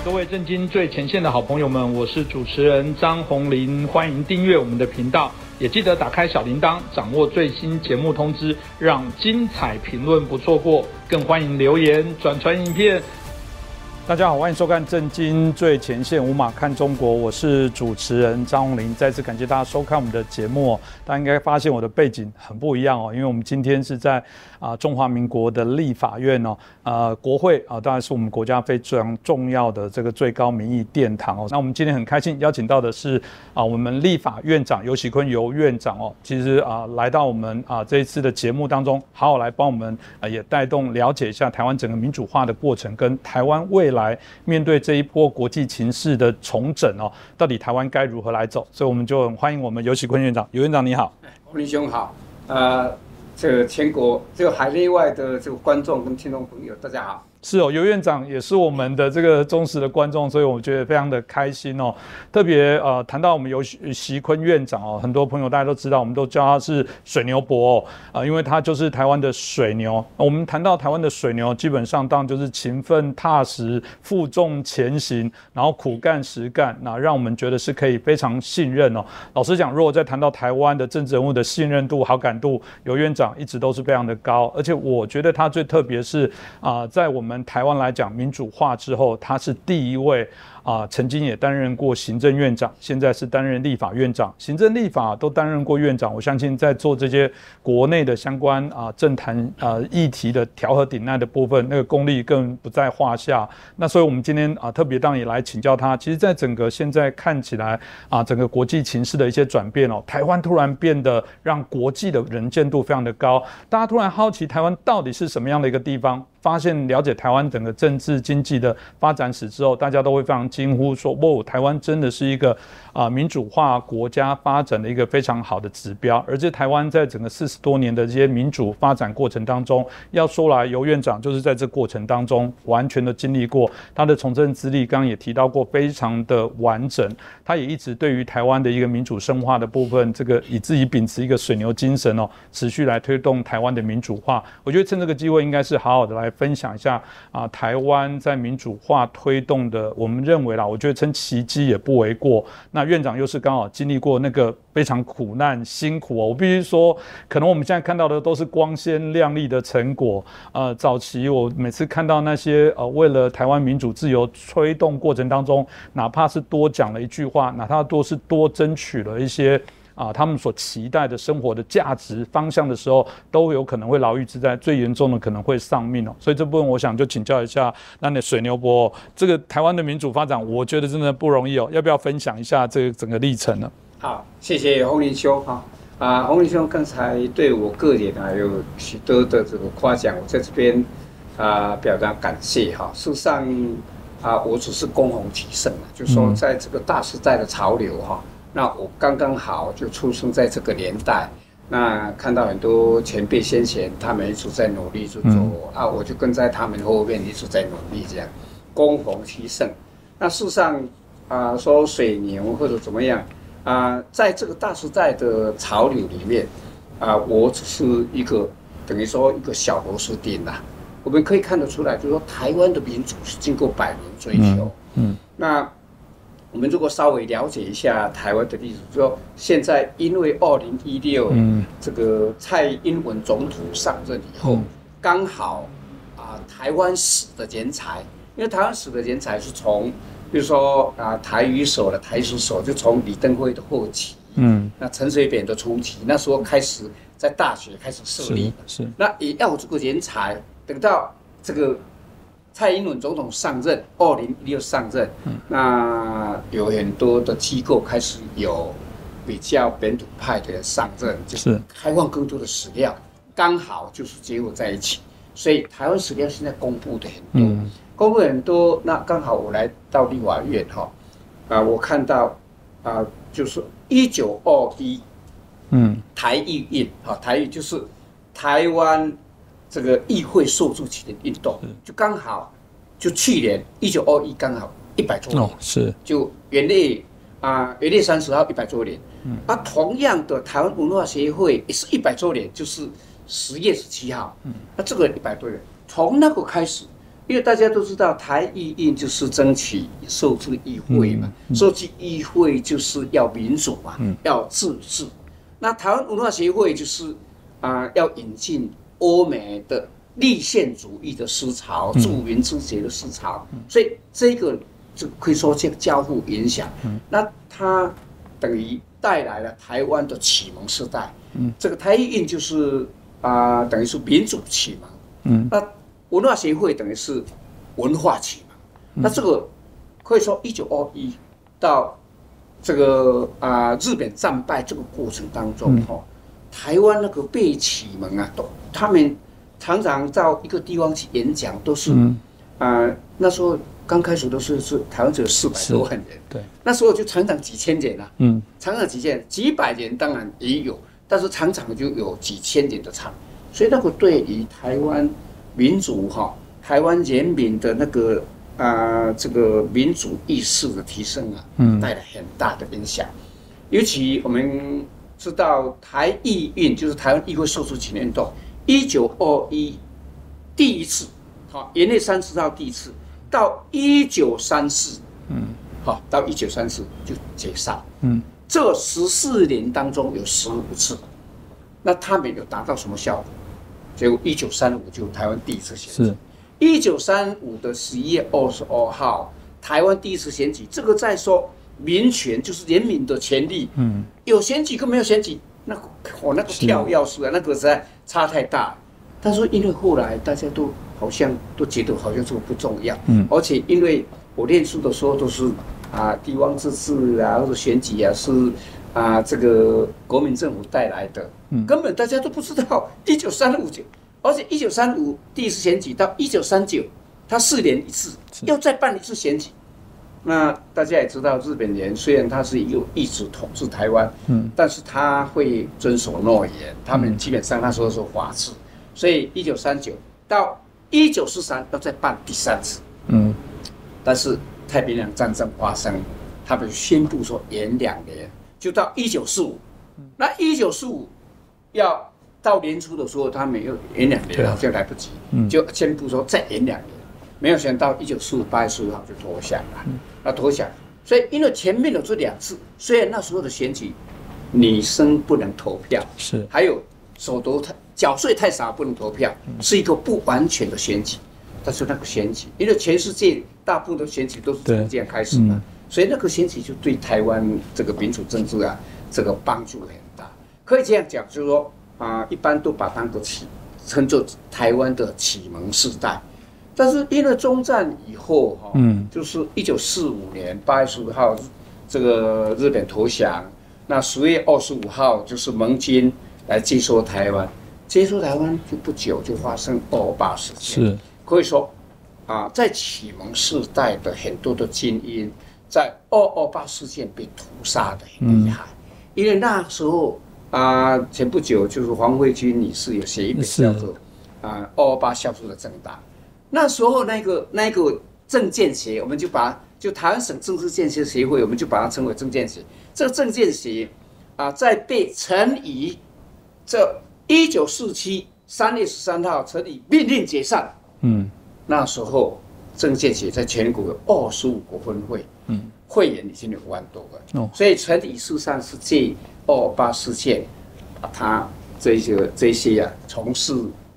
Speaker 1: 各位震惊最前线的好朋友们，我是主持人张宏林，欢迎订阅我们的频道，也记得打开小铃铛，掌握最新节目通知，让精彩评论不错过。更欢迎留言转传影片。大家好，欢迎收看《震惊最前线》，无马看中国，我是主持人张宏林。再次感谢大家收看我们的节目。大家应该发现我的背景很不一样哦，因为我们今天是在啊中华民国的立法院哦，呃国会啊，当然是我们国家非常重要的这个最高民意殿堂哦。那我们今天很开心邀请到的是啊我们立法院长尤喜坤尤院长哦，其实啊来到我们啊这一次的节目当中，好好来帮我们啊也带动了解一下台湾整个民主化的过程，跟台湾未来面对这一波国际情势的重整哦，到底台湾该如何来走？所以我们就很欢迎我们尤喜坤院长，尤院长你好。
Speaker 3: 洪林兄好，呃，这个全国这个海内外的这个观众跟听众朋友，大家好。
Speaker 1: 是哦，尤院长也是我们的这个忠实的观众，所以我觉得非常的开心哦。特别呃，谈到我们尤习坤院长哦，很多朋友大家都知道，我们都叫他是水牛伯哦，啊，因为他就是台湾的水牛。我们谈到台湾的水牛，基本上当然就是勤奋踏实、负重前行，然后苦干实干，那让我们觉得是可以非常信任哦。老实讲，如果再谈到台湾的政治人物的信任度、好感度，尤院长一直都是非常的高，而且我觉得他最特别是啊，在我们台湾来讲，民主化之后，他是第一位。啊，曾经也担任过行政院长，现在是担任立法院长，行政立法都担任过院长。我相信在做这些国内的相关啊政坛啊议题的调和顶难的部分，那个功力更不在话下。那所以我们今天啊特别让你来请教他。其实，在整个现在看起来啊，整个国际情势的一些转变哦，台湾突然变得让国际的人见度非常的高，大家突然好奇台湾到底是什么样的一个地方。发现了解台湾整个政治经济的发展史之后，大家都会非常惊呼说：“哇，台湾真的是一个啊民主化国家发展的一个非常好的指标。”而且台湾在整个四十多年的这些民主发展过程当中，要说来，尤院长就是在这过程当中完全的经历过他的从政资历，刚刚也提到过，非常的完整。他也一直对于台湾的一个民主深化的部分，这个以自己秉持一个水牛精神哦，持续来推动台湾的民主化。我觉得趁这个机会，应该是好好的来。分享一下啊，台湾在民主化推动的，我们认为啦，我觉得称奇迹也不为过。那院长又是刚好经历过那个非常苦难辛苦哦，我必须说，可能我们现在看到的都是光鲜亮丽的成果。呃，早期我每次看到那些呃，为了台湾民主自由推动过程当中，哪怕是多讲了一句话，哪怕多是多争取了一些。啊，他们所期待的生活的价值方向的时候，都有可能会牢狱之灾，最严重的可能会丧命哦。所以这部分我想就请教一下，那你水牛波，这个台湾的民主发展，我觉得真的不容易哦。要不要分享一下这个整个历程呢？
Speaker 3: 好，谢谢洪林兄哈。啊，洪林兄刚才对我个人啊有许多的这个夸奖，我在这边啊表达感谢哈。事实上啊，我只是恭逢其盛嘛，就说在这个大时代的潮流哈。那我刚刚好就出生在这个年代，那看到很多前辈先贤，他们一直在努力去做啊，我就跟在他们后面一直在努力，这样攻逢其盛。那事实上啊，说水牛或者怎么样啊，在这个大时代的潮流里面啊，我只是一个等于说一个小螺丝钉呐。我们可以看得出来，就是说台湾的民主是经过百年追求，嗯，那。我们如果稍微了解一下台湾的历史，说现在因为二零一六这个蔡英文总统上任以后，刚好啊台湾史的人才，因为台湾史的人才是从，比如说啊台语所的台史所，就从李登辉的后期，嗯，那陈水扁的初期，那时候开始在大学开始设立，
Speaker 1: 是，
Speaker 3: 那也要这个人才，等到这个。蔡英文总统上任，二零一六上任，那有很多的机构开始有比较本土派的上任，就是。开放更多的史料，刚好就是结合在一起，所以台湾史料现在公布的很多，公布很多，那刚好我来到立法院哈，啊，我看到啊，就是一九二一，嗯，台议运，哈，台议就是台湾。这个议会受助起的运动，就刚好，就去年一九二一刚好一百周年，
Speaker 1: 是。
Speaker 3: 就元历啊元历三十号一百周年，啊同样的台湾文化协会也是一百周年，就是十月十七号，那这个一百多人，从那个开始，因为大家都知道台议运就是争取受助议会嘛，受助议会就是要民主嘛，要自治，那台湾文化协会就是啊要引进。欧美的立宪主义的思潮，著名之杰的思潮，所以这个就可以说这个交互影响。那它等于带来了台湾的启蒙时代。这个台印就是啊、等于是民主启蒙。
Speaker 1: 嗯，
Speaker 3: 那文化协会等于是文化启蒙。那这个可以说，一九二一到这个啊、日本战败这个过程当中，哈、台湾那个被启蒙啊，都他们常常到一个地方去演讲，都是
Speaker 1: 嗯。
Speaker 3: 啊、那时候刚开始都是是台湾只有四百
Speaker 1: 是
Speaker 3: 多万人，
Speaker 1: 对，
Speaker 3: 那时候就常常几千人啊，
Speaker 1: 嗯。
Speaker 3: 常常几千、几百人当然也有，但是常常就有几千人的场，所以那个对于台湾民主哈、台湾人民的那个啊、这个民主意识的提升啊，
Speaker 1: 嗯。
Speaker 3: 带来很大的影响。尤其我们知道台艺运，就是台湾议会受助请运动，一九二一第一次，好，元月三十号第一次，到一九三四，
Speaker 1: 嗯。
Speaker 3: 好，到一九三四就解散。
Speaker 1: 嗯。
Speaker 3: 这十四年当中有十五次，那他们有达到什么效果？结果一九三五就台湾第一次选举。
Speaker 1: 是，
Speaker 3: 一九三五的十一月二十二号，台湾第一次选举，这个在说民权就是人民的权利，
Speaker 1: 嗯。
Speaker 3: 有选举跟没有选举，那个我、那个跳跃数啊，那个实在差太大。但是因为后来大家都好像都觉得好像这个不重要，
Speaker 1: 嗯。
Speaker 3: 而且因为我念书的时候都是啊地方自治啊或者选举啊是啊这个国民政府带来的，
Speaker 1: 嗯。
Speaker 3: 根本大家都不知道一九三五九，而且一九三五第一次选举到一九三九，他四年一次，又再办一次选举。那大家也知道，日本人虽然他是有一直统治台湾，
Speaker 1: 嗯，
Speaker 3: 但是他会遵守诺言，他们基本上那时候是法治，所以一九三九到一九四三要再办第三次，
Speaker 1: 嗯。
Speaker 3: 但是太平洋战争发生，他们宣布说延两年，就到一九四五，那一九四五要到年初的时候，他们又延两年，好像来不及，
Speaker 1: 嗯。
Speaker 3: 就宣布说再延两年，没有想到一九四五八月十五号就投降了，那投降，所以因为前面有这两次，虽然那时候的选举女生不能投票，
Speaker 1: 是，
Speaker 3: 还有手头太缴税太少不能投票，是一个不完全的选举。但是那个选举，因为全世界大部分的选举都是从这样开始的
Speaker 1: 嗯，
Speaker 3: 所以那个选举就对台湾这个民主政治啊，这个帮助很大。可以这样讲，就是说啊、一般都把它当做启称作台湾的启蒙时代。但是因为中战以后哈、
Speaker 1: 嗯。
Speaker 3: 就是一九四五年八月十五号，这个日本投降，那十月二十五号就是盟军来接收台湾，接收台湾就不久就发生二二八事件，
Speaker 1: 是，
Speaker 3: 可以说啊，在启蒙时代的很多的精英，在二二八事件被屠杀的很厉害，因为那时候啊，前不久就是黄慧君女士有写一本
Speaker 1: 是。
Speaker 3: 叫做啊二二八消失的政党，那时候那个那个政见协，我们就把就台湾省政治建设协会，我们就把它称为政见协。这个政见协啊，在被陈仪这一九四七三月十三号陈仪命令解散，
Speaker 1: 嗯。
Speaker 3: 那时候政见协在全国有二十五个分会，
Speaker 1: 嗯，
Speaker 3: 会员已经有五万多个，
Speaker 1: 哦。
Speaker 3: 所以陈仪事实上是借二二八事件，把他这些这些啊从事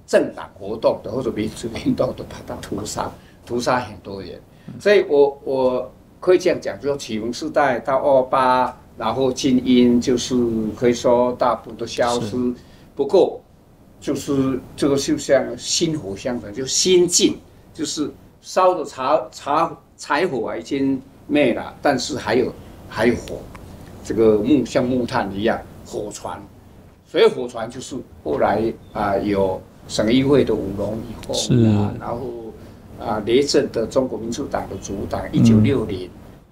Speaker 3: 政党活动的或者民主运动的，把他屠杀，屠杀很多人。所以我我可以这样讲，就说启蒙时代到二二八，然后精英就是可以说大部分都消失，不过就是这个就像薪火相传，就心境，就是烧的茶茶柴火啊已经灭了，但是还有还有火，这个木像木炭一样火船，所以火船就是后来啊、有省议会的五龙以后
Speaker 1: 是
Speaker 3: 啊，然后啊雷震的中国民主党的主党，一九六零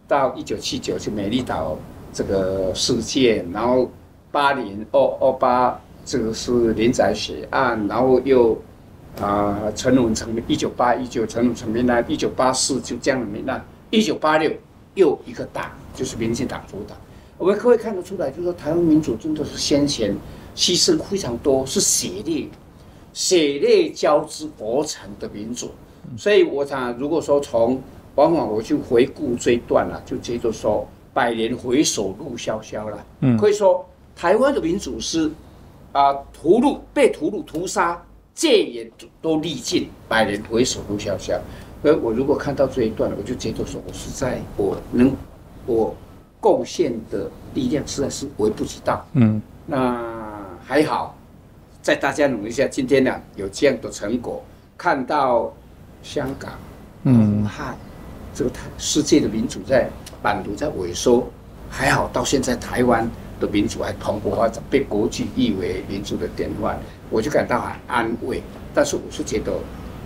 Speaker 3: 到一九七九就美丽岛这个事件，然后八零二二八这个是连载血案，然后又啊陈文成一九八一九陈文成命案，一九八四就江的命案，一九八六又一个党就是民进党主党。我们可以看得出来，就是说台湾民主真的是先前牺牲非常多，是血泪血泪交织而成的民主。所以我想，如果说从往往我去回顾这一段了、就接着说百年回首路萧萧了。
Speaker 1: 嗯
Speaker 3: 可以说台湾的民主是啊屠戮被屠戮屠杀戒严都历尽，百年回首路萧萧。而我如果看到这一段，我就接着说我是在我能我贡献的力量实在是微不足道。
Speaker 1: 嗯
Speaker 3: 那还好，在大家努力下，今天呢有这样的成果，看到香港、武汉这个世界的民主在版图在萎缩，还好到现在台湾的民主还蓬勃发展，被国际誉为民主的典范，我就感到很安慰。但是我是觉得，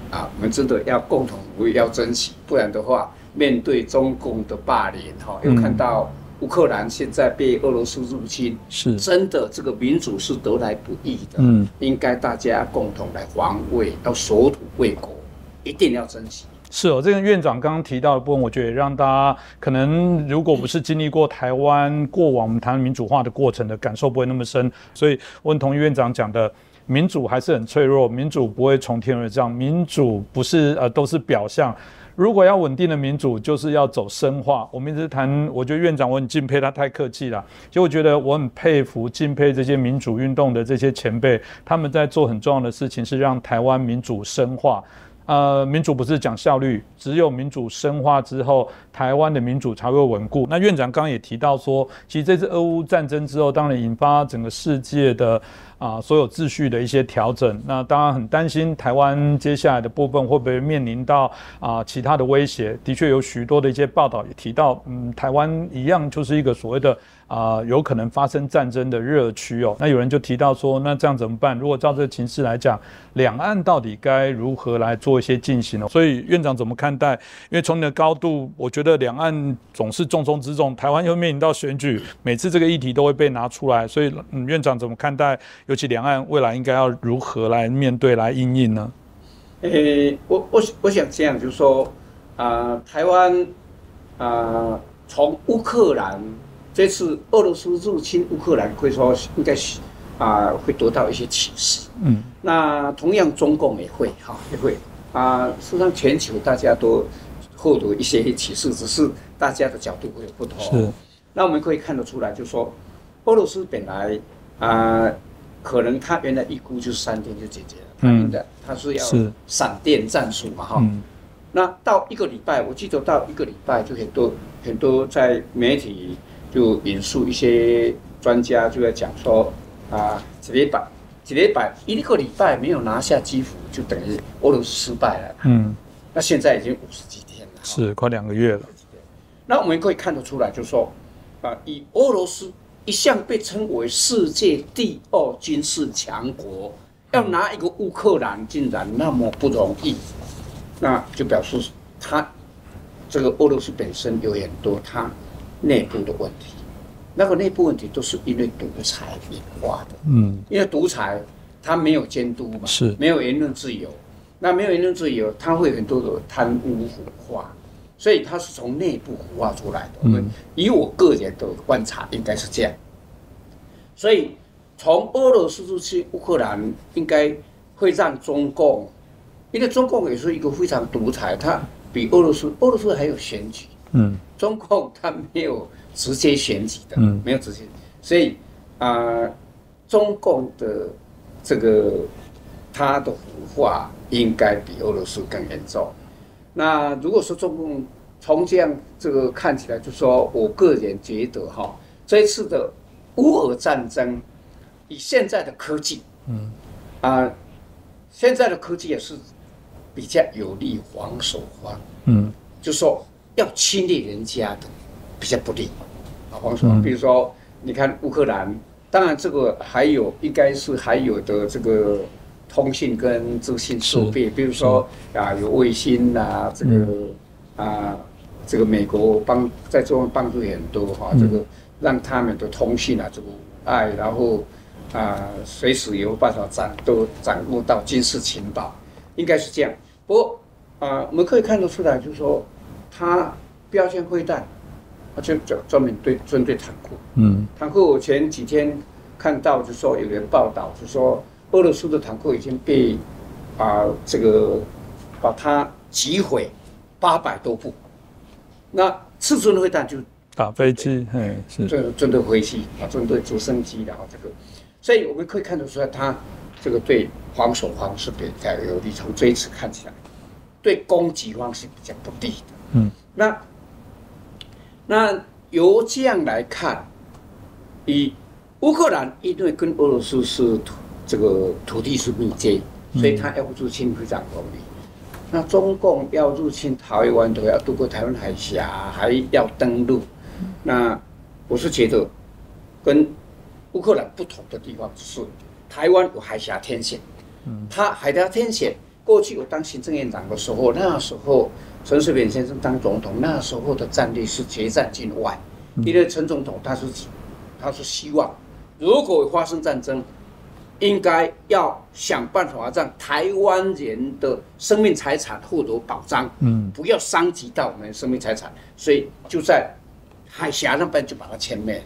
Speaker 3: 啊，我们真的要共同努力，要珍惜，不然的话，面对中共的霸凌，哈，又看到。乌克兰现在被俄罗斯入侵，
Speaker 1: 是
Speaker 3: 真的，这个民主是得来不易的。嗯，应该大家共同来防卫，要守土卫国，一定要珍惜。
Speaker 1: 是哦，这个院长刚刚提到的部分，我觉得让大家可能如果不是经历过台湾过往我们谈民主化的过程的感受不会那么深。所以，温同意院长讲的，民主还是很脆弱，民主不会从天而降，民主不是呃都是表象。如果要稳定的民主，就是要走深化。我们一直谈，我觉得院长我很敬佩他，太客气了。其实我觉得我很佩服、敬佩这些民主运动的这些前辈，他们在做很重要的事情，是让台湾民主深化。呃，民主不是讲效率，只有民主深化之后，台湾的民主才会稳固。那院长刚刚也提到说，其实这次俄乌战争之后，当然引发整个世界的啊所有秩序的一些调整。那当然很担心台湾接下来的部分会不会面临到啊其他的威胁。的确有许多的一些报道也提到，嗯，台湾一样就是一个所谓的。啊，有可能发生战争的热区哦。那有人就提到说，那这样怎么办？如果照这个情势来讲，两岸到底该如何来做一些进行呢？所以院长怎么看待？因为从你的高度，我觉得两岸总是重中之重，台湾又面临到选举，每次这个议题都会被拿出来。所以，嗯，院长怎么看待？尤其两岸未来应该要如何来面对、来应应呢？
Speaker 3: 诶，我我我想这样，就是说，啊，台湾啊，从乌克兰。这次俄罗斯入侵乌克兰，可以说应该是啊，会得到一些启示。嗯，那同样中共也会哈，也会啊。事实上，全球大家都获得一些启示，只是大家的角度会有不同。是。那我们可以看得出来，就是说俄罗斯本来啊，可能他原来预估就是三天就解决了，嗯的，他是要闪电战术嘛哈。那到一个礼拜，我记得到一个礼拜就很多很多在媒体。就引述一些专家就在讲说，啊，几礼拜，几礼拜，一个礼拜没有拿下基辅，就等于俄罗斯失败了。嗯，那现在已经五十几天了，
Speaker 1: 是快两个月了。
Speaker 3: 那我们可以看得出来，就是说，啊，以俄罗斯一向被称为世界第二军事强国，要拿一个乌克兰竟然那么不容易，那就表示他这个俄罗斯本身有很多他。内部的问题，那个内部问题都是因为独裁引发的。嗯，因为独裁他没有监督嘛，
Speaker 1: 是，
Speaker 3: 没有言论自由。那没有言论自由，他会很多的贪污腐化，所以它是从内部孵化出来的。嗯，以我个人的观察，应该是这样。所以从俄罗斯入侵乌克兰，应该会让中共，因为中共也是一个非常独裁，它比俄罗斯，俄罗斯还有选举。嗯，中共它没有直接选举的，嗯，没有直接，所以啊，中共的这个它的腐化应该比俄罗斯更严重。那如果说中共从这样这个看起来，就说我个人觉得哈，这一次的乌俄战争，以现在的科技，嗯，啊，现在的科技也是比较有利防守方，嗯，就说。要侵略人家的比较不利，啊，黄叔，比如说，你看乌克兰，当然这个还有应该是还有的这个通信跟资讯设备，比如说啊有卫星啊，这个啊这个美国帮在中国帮助很多哈，这个让他们的通信啊这个爱，然后啊随时有办法掌都掌握到军事情报，应该是这样。不过啊我们可以看得出来，就是说。他标签会弹，他就专专门对针对坦克。嗯，坦克我前几天看到就说有人报道，就说俄罗斯的坦克已经被啊这个把它击毁八百多部。那次针会弹就
Speaker 1: 打飞机，嗯，是
Speaker 3: 针针对飞机啊，针对直升机的啊这个，所以我们可以看得出来，它这个对防守方是比较有利，从这一次看起来，对攻击方是比较不利的。嗯，那那由这样来看，以乌克兰因为跟俄罗斯是这个土地是密接，所以他要入侵非常容易。那中共要入侵台湾，都要渡过台湾海峡，还要登陆。那我是觉得跟乌克兰不同的地方是，台湾有海峡天险。嗯，它海峡天险，过去我当行政院长的时候，那时候陈水扁先生当总统，那时候的战略是决战境外。因为陈总统他是他是希望，如果发生战争，应该要想办法让台湾人的生命财产获得保障，嗯，不要伤及到我们生命财产，所以就在海峡那边就把它歼灭了。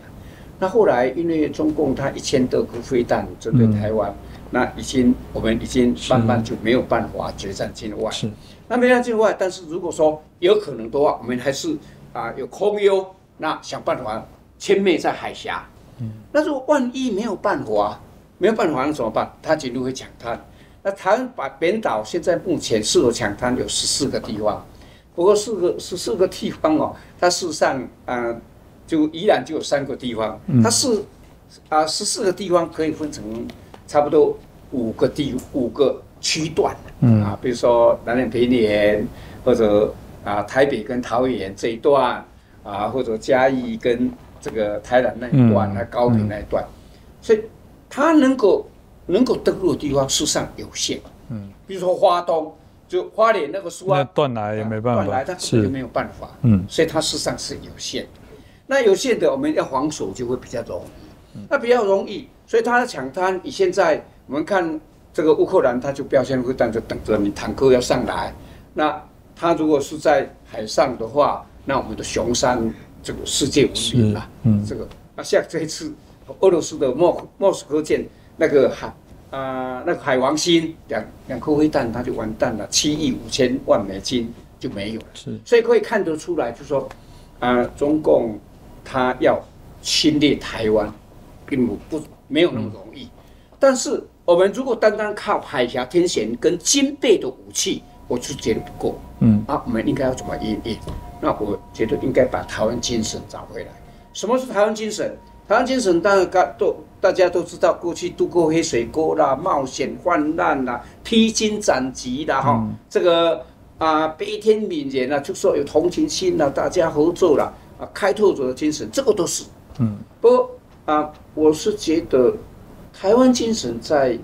Speaker 3: 那后来因为中共他一千多颗飞弹针对台湾，那已经我们已经慢慢就没有办法决战境外。是，那没战境外，但是如果说有可能的话，我们还是啊有空优，那想办法歼灭在海峡。嗯，那如果万一没有办法，没有办法那怎么办？他绝对会抢滩。那台湾把本岛现在目前适合抢滩有十四个地方，不过四个十四个地方哦，它事实上啊。就依然就有三个地方，它是啊十四个地方可以分成差不多五个地五个区段，嗯啊，比如说南岭平原或者啊台北跟桃园这一段啊，或者嘉义跟这个台南那一段，那高平那一段，所以它能够能够登陆的地方事实上有限，嗯，比如说花东就花莲那个苏
Speaker 1: 啊断来也没办法，
Speaker 3: 断来它根本就没有办法，嗯，所以它事实上是有限。那有限的，我们要防守就会比较容易，那比较容易，所以他的抢滩，你现在我们看这个乌克兰，他就表现会等着等着你坦克要上来。那他如果是在海上的话，那我们的雄山这个世界闻名了。嗯，这个那像这一次俄罗斯的莫莫斯科舰那个海啊那个海王星两两颗飞弹，它就完蛋了，七亿五千万美金就没有了。是，所以可以看得出来，就说啊中共。他要侵略台湾，并不不没有那么容易。但是我们如果单单靠海峡天险跟精备的武器，我是觉得不够。嗯，啊，我们应该要怎么应对？那我觉得应该把台湾精神找回来。什么是台湾精神？台湾精神当然大都大家都知道，过去渡过黑水沟啦，冒险患难啦，披荆斩棘啦，哈，这个啊悲天悯人啊，就说有同情心啦，大家合作啦。啊，开拓者的精神，这个都是，嗯，不过啊，我是觉得台湾精神在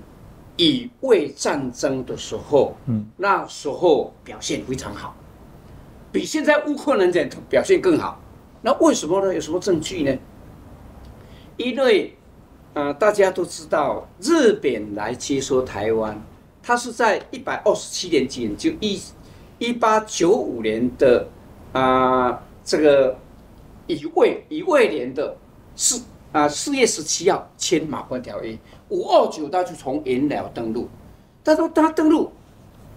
Speaker 3: 以卫战争的时候，嗯，那时候表现非常好，比现在乌克兰人表现更好。那为什么呢？有什么证据呢？因为啊，大家都知道日本来接收台湾，它是在一百二十七年前，就一一八九五年的啊，这个。以未以未年的四啊四月十七号签马关条约，五二九他就从原辽登陆。他说他登陆，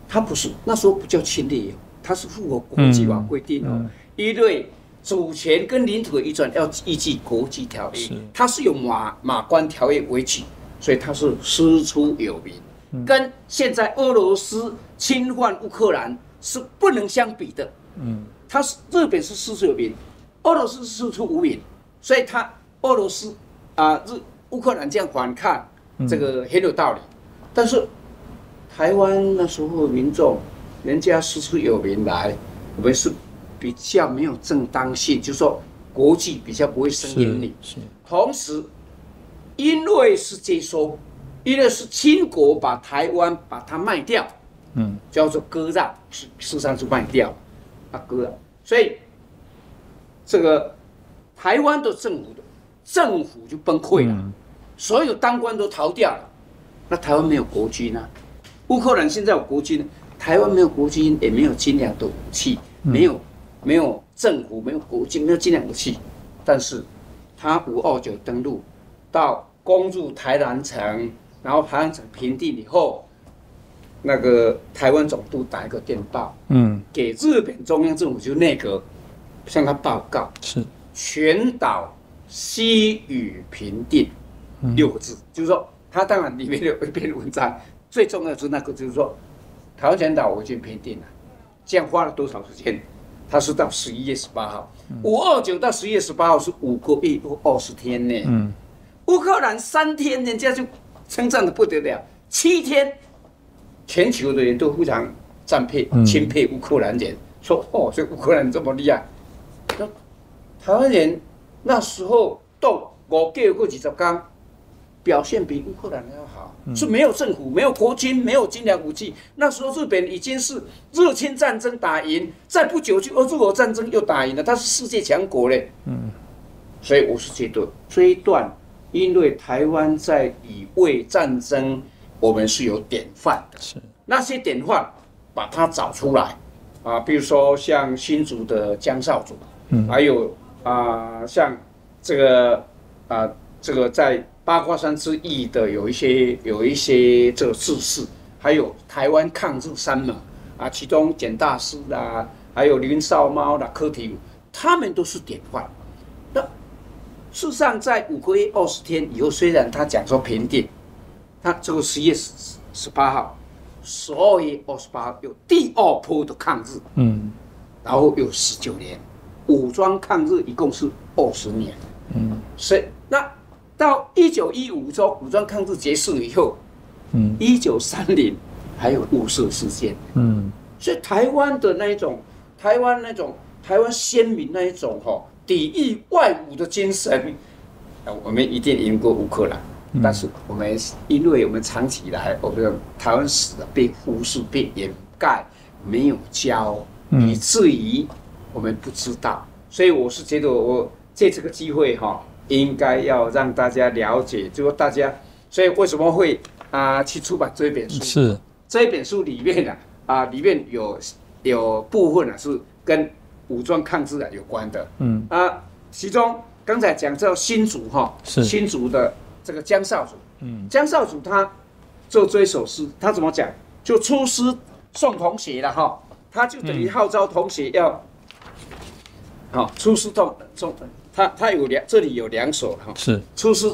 Speaker 3: 他不是那时候不叫侵略，他是符合国际法规定哦。因为主权跟领土的移转要依据国际条约，它是有马马关条约为据，所以它是师出有名，跟现在俄罗斯侵犯乌克兰是不能相比的。嗯，它是日本是师出有名。俄罗斯是师出无名，所以它俄罗斯啊，日乌克兰这样反抗，这个很有道理。但是台湾那时候民众，人家师出有名来，我们是比较没有正当性，就说国际比较不会声援你。是。同时，因为是接收，因为是清国把台湾把它卖掉，嗯，叫做割让，是事实上是卖掉，啊割让，所以。这个台湾的政府的政府就崩溃了，所有当官都逃掉了，那台湾没有国军啊？乌克兰现在有国军，台湾没有国军，也没有精良的武器，没有没有政府，没有国军，没有精良武器。但是他五二九登陆，到攻入台南城，然后台南城平定以后，那个台湾总督打一个电报，嗯，给日本中央政府就内阁。向他报告是全岛西雨平定六个字，就是说他当然里面有一篇文章，最重要的是那个，就是说台湾全岛我已经平定了，这样花了多少时间？他是到十一月十八号，五二九到十一月十八号是五个月二十天呢。嗯，乌克兰三天人家就称赞的不得了。七天，全球的人都非常赞佩、钦佩乌克兰人，说哦，这乌克兰这么厉害。那台湾人那时候到五个月过几十天，表现比乌克兰要好，是没有政府、没有国军、没有精良武器。那时候日本已经是日清战争打赢，在不久就俄日俄战争又打赢了，它是世界强国嘞。嗯，所以我是觉得这一段，因为台湾在以卫战争，我们是有典范的。
Speaker 1: 是
Speaker 3: 那些典范，把它找出来啊，比如说像新竹的江少主，嗯，还有啊，像这个啊，这个在八卦山之役的有一些有一些这个志士，还有台湾抗日三猛啊，其中简大师啦，还有林少猫啦、柯廷，他们都是典范。那事实上，在五个月二十天以后，虽然他讲说平定，他这个十月十十八号。十二月二十八号有第二波的抗日，
Speaker 1: 嗯，
Speaker 3: 然后有十九年，武装抗日一共是二十年，
Speaker 1: 嗯，
Speaker 3: 所以那到一九一五周武装抗日结束以后，
Speaker 1: 嗯，
Speaker 3: 一九三零还有五四事件，
Speaker 1: 嗯，
Speaker 3: 所以台湾的那一种台湾那种台湾先民那一种哈抵御外侮的精神，呃我们一定赢过乌克兰。但是我们因为我们长期以来，我们的台湾史的被忽视、被掩盖，没有教，
Speaker 1: 嗯
Speaker 3: 以至于我们不知道。所以我是觉得，我借这个机会哈，应该要让大家了解，就说大家，所以为什么会啊去出版这一本书？
Speaker 1: 是。
Speaker 3: 这一本书里面呢 [LAUGHS] 啊，里面有有部分呢是跟武装抗日啊有关的，
Speaker 1: 嗯。
Speaker 3: 啊，其中刚才讲到新竹哈，
Speaker 1: 是。
Speaker 3: 新竹的这个江少主，
Speaker 1: 嗯。
Speaker 3: 江少主他做这一首诗，他怎么讲？就出师送同学了哈，他就等于号召同学要，好、出师送送，他他有两这里有两首哈，
Speaker 1: 是。
Speaker 3: 出师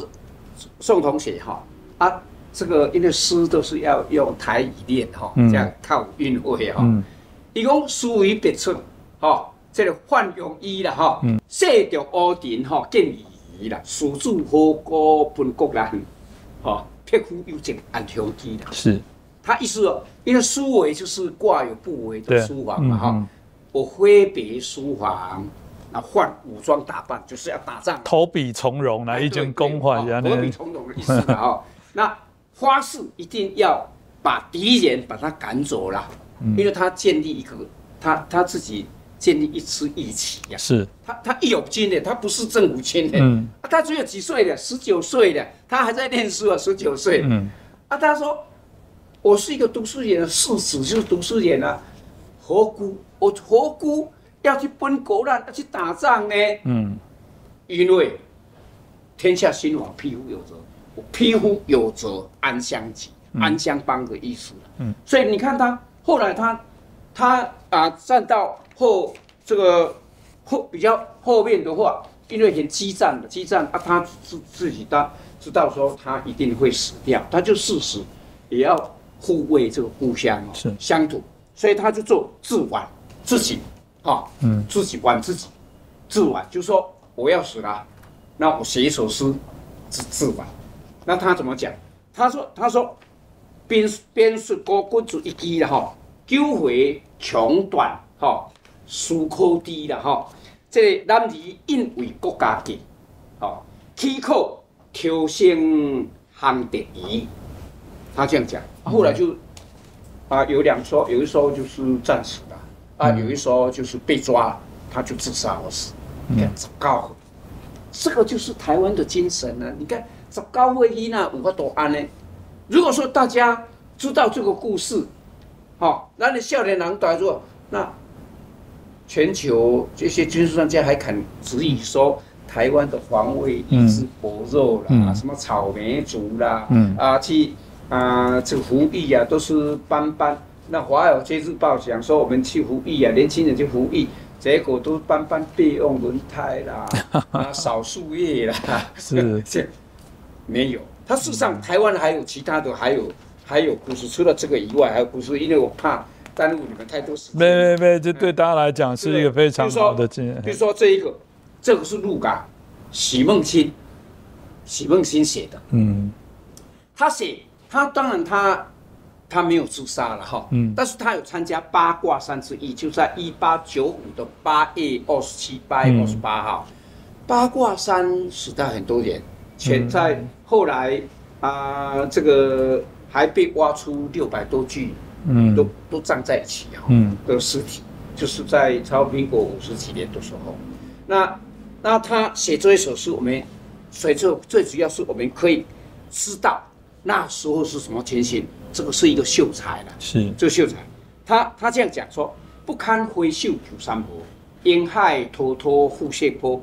Speaker 3: 宋同学哈啊，这个因为诗都是要用台语念哈，
Speaker 1: 嗯。
Speaker 3: 这样靠韵味哈。
Speaker 1: 嗯。
Speaker 3: 伊讲思维别出，哈、这个范用伊啦，吼、
Speaker 1: 嗯。
Speaker 3: 设着乌田，吼、建议啦，蜀主好歌分国人，哈、匹夫有情安乡基啦。
Speaker 1: 是。
Speaker 3: 他意思哦，因为书为就是挂有不为的书房嘛，哈、我挥别书房，那换武装打扮，就是要打仗。
Speaker 1: 投笔从戎来一件公话，
Speaker 3: 对
Speaker 1: 然
Speaker 3: 对哦何必从戎的意思了哈。[LAUGHS] 那花式一定要把敌人把他赶走了，
Speaker 1: 嗯。
Speaker 3: 因为他建立一个他他自己建立一支义旗呀。
Speaker 1: 是。
Speaker 3: 他他一有军的，他不是政府军的，
Speaker 1: 嗯。
Speaker 3: 啊他只有几岁的，十九岁的，他还在念书啊，十九岁。
Speaker 1: 嗯。
Speaker 3: 啊，他说我是一个读书人，世子就是读书人啊，何辜？我何故要去奔国难，要去打仗呢？
Speaker 1: 嗯。
Speaker 3: 因为天下兴亡，匹夫有责。我匹夫有责，安乡己，安乡邦的意思
Speaker 1: 嗯。
Speaker 3: 所以你看他后来他他啊站到后这个后比较后面的话，因为很激战的激战啊，他自自己他知道说他一定会死掉，他就誓死也要护卫这个故乡哦
Speaker 1: 是。
Speaker 3: 乡土，所以他就做自刎自己啊，
Speaker 1: 嗯
Speaker 3: 自己管自己，自刎就说我要死了，那我写一首诗自自刎。那他怎么讲？他说他说边边是高君主一击了哈，救回穷短哈，思考低了哈，这个男儿应为国家计，哦，起口挑升行第一，他这样讲。后来就啊有两说，有一说就是战死了，啊有一说就是被抓了，他就自杀而死。你看糟糕，这个就是台湾的精神呢、你看。十九岁囡仔有法度安呢？如果说大家知道这个故事，好、那你少年人大说，那全球这些军事专家还肯质疑说，台湾的防卫意志薄弱啦，
Speaker 1: 嗯
Speaker 3: 什么草莓族啦，
Speaker 1: 嗯
Speaker 3: 啊去啊这个服役啊都是斑斑。那《华尔街日报》讲说我们去服役啊，年轻人去服役，结果都搬搬备用轮胎啦，[LAUGHS] 啊扫树叶啦，
Speaker 1: 是 [LAUGHS]
Speaker 3: 这没有。它事实上，台湾还有其他的，还有还有故事。除了这个以外，还有故事。因为我怕耽误你们太多时间。
Speaker 1: 没没没，这对大家来讲是一个非常好的经验
Speaker 3: 比。如说这一个，这个是鹿港许梦清，许梦清写的。
Speaker 1: 嗯
Speaker 3: 他写他当然他他没有自杀了哈，嗯，但是他有参加八卦山之役，就在一八九五的八月二十七、八月二十八号，八卦山时代很多年，前在后来啊，这个还被挖出六百多具，嗯，都都葬在一起哈，嗯，的尸体，就是在超民国五十几年的时候，那。那他写这一首诗，我们所以就最主要是我们可以知道那时候是什么情形。这个是一个秀才了，
Speaker 1: 是
Speaker 3: 这个秀才，他他这样讲说：不堪回首九山坡，烟海滔滔覆泻坡，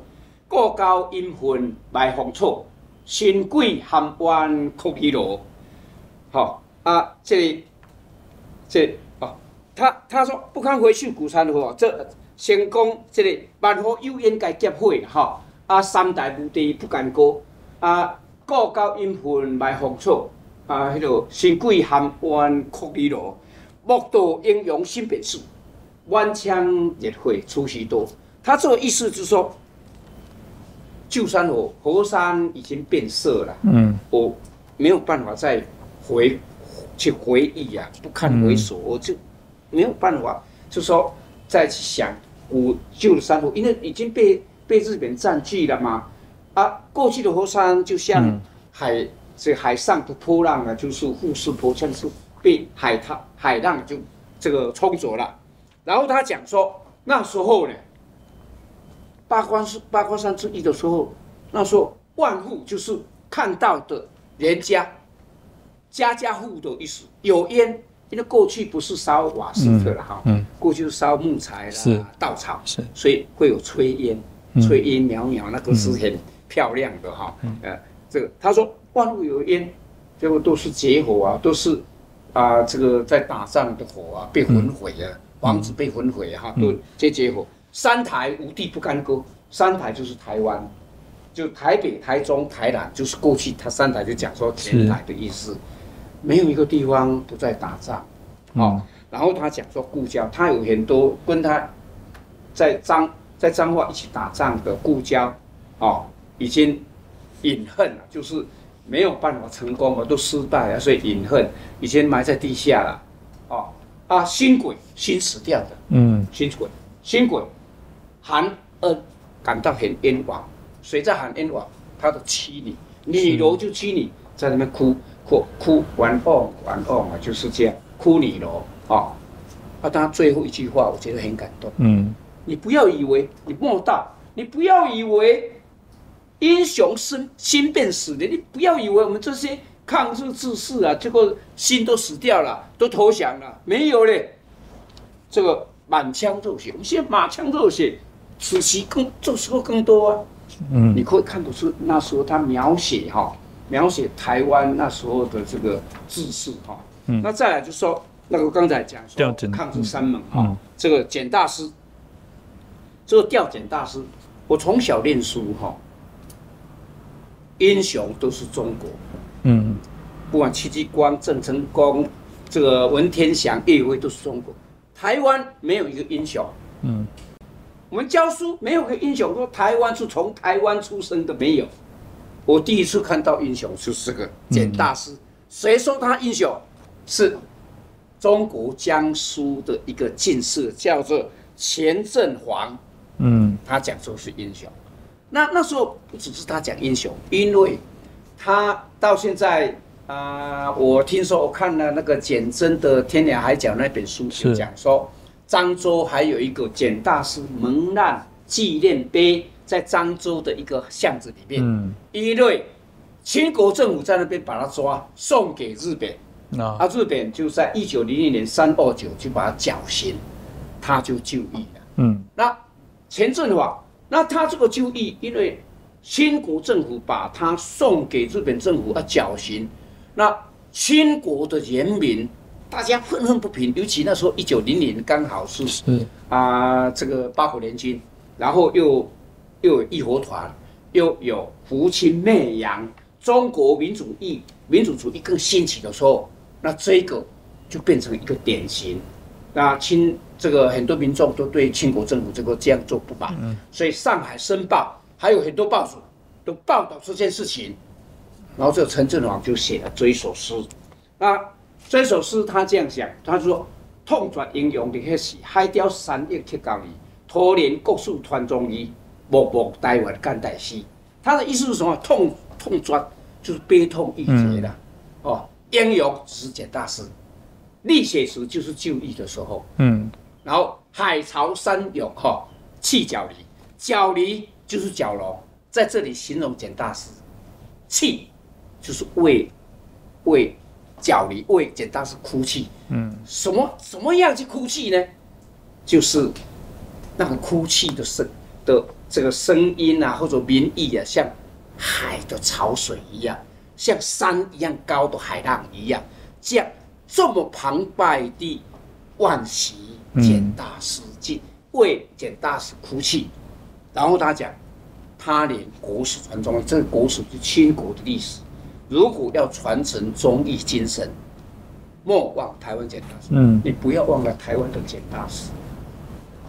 Speaker 3: 过高阴魂埋芳草，新鬼含湾哭起罗。好啊，这里这哦，他他说不堪回首古山河，这。先讲这里万福又应该结伙哈，啊三代无地不敢过，啊过高阴魂埋芳草，啊迄个新贵含冤哭离罗，莫道英勇心本事，万枪烈火出许多。他这个意思就是说，旧山河河山已经变色了，嗯，我没有办法再回去回忆呀，不堪回首，我就没有办法，就说。再去想古旧的山河，因为已经被被日本占据了嘛。啊，过去的河山就像海，这海上的波浪啊，就是富士坡，像是被海涛、海浪就这个冲走了。然后他讲说，那时候呢，八关是八关山之一的时候，那时候万户就是看到的人家，家家户户的意思，有烟。因为过去不是烧瓦斯的了哈，嗯过去是烧木材啦、稻草，是，所以会有炊烟，炊烟袅袅，那个是很漂亮的哈。呃，这个他说万物有烟，结果都是结火啊，都是啊，这个在打仗的火啊，被焚毁了，房子被焚毁哈，都这结火。三台无地不干戈，三台就是台湾，就台北、台中、台南，就是过去他三台就讲说前台的意思。没有一个地方不在打仗，哦，然后他讲说故交，他有很多跟他在彰在彰化一起打仗的故交，哦，已经隐恨了，就是没有办法成功我，都失败了，所以隐恨已经埋在地下了，哦，啊，新鬼新死掉的，嗯，新鬼新鬼，韩恩感到很冤枉，谁在喊冤枉？他的妻女，女罗就妻女在那边哭。哭哭完哦完哦嘛，就是这样哭你咯啊！啊，他最后一句话，我觉得很感动。嗯，你不要以为你莫道，你不要以为英雄生心变死的，你不要以为我们这些抗日志士啊，结果心都死掉了，都投降了，没有嘞。这个满腔热血，我们现在满腔热血，此时更这时候更多啊。嗯，你可以看得出那时候他描写哈。描写台湾那时候的这个志士哈，那再来就说那个刚才讲说抗日三猛哈，这个简大师，这个调简大师，我从小念书哈，英雄都是中国，嗯，不管戚继光、郑成功、这个文天祥、叶伟都是中国，台湾没有一个英雄，嗯，我们教书没有个英雄说台湾是从台湾出生的没有。我第一次看到英雄就是个简大师，谁说他英雄？是中国江苏的一个进士，叫做钱振煌。嗯，他讲说是英雄。那那时候不只是他讲英雄，因为他到现在啊，我听说我看了那个简真的《天涯海角》那本书，就讲说漳州还有一个简大师蒙难纪念碑。在漳州的一个巷子里面，嗯因为清国政府在那边把他抓，送给日本，啊，日本就在一九零零年三二九就把他绞刑，他就就义了。嗯，那钱振华，那他这个就义，因为清国政府把他送给日本政府啊绞刑，那清国的人民大家愤愤不平，尤其那时候一九零零刚好是是啊这个八国联军，然后又。又有义和团，又有扶清灭洋，中国民主义、民主主义更兴起的时候，那这个就变成一个典型。那清这个很多民众都对清国政府这个这样做不满，所以《上海申报》还有很多报纸都报道这件事情。然后这陈振华就写了这一首诗。那这首诗他这样想，他说：“痛绝英雄的迄时，海雕三亿铁高义，拖连国术团中医，默默台湾干代西。”他的意思是什么？痛痛绝就是悲痛欲绝了。哦，英勇只是简大师，历写时就是就义的时候。嗯，然后海潮山涌哈，气角离，角离就是角龙，在这里形容简大师，气。就是为为角离为简大师哭泣，嗯，什么什么样去哭泣呢？就是那个哭泣的声的这个声音啊，或者民意啊，像海的潮水一样，像山一样高的海浪一样，这样这么澎湃的惋惜简大师尽为简大师哭泣，然后他讲，他连国史传中，这个国史是清国的历史。如果要传承忠义精神，莫忘台湾简大师。嗯，你不要忘了台湾的简大师。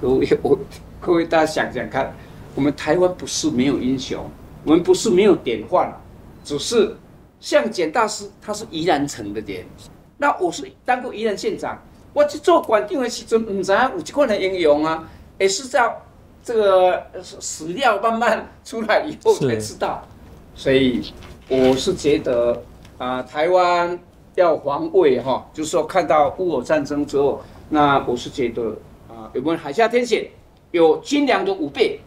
Speaker 3: 各位，我各位大家想想看，我们台湾不是没有英雄，我们不是没有典范，只是像简大师，他是宜兰城的人。那我是当过宜兰县长，我去做馆长的时阵，唔知有这款的英雄啊，也是在这个史料慢慢出来以后才知道，所以。我是觉得啊，台湾要防卫哈，就是说看到乌俄战争之后，那我是觉得啊，有没有海峡天险，有军粮的武备，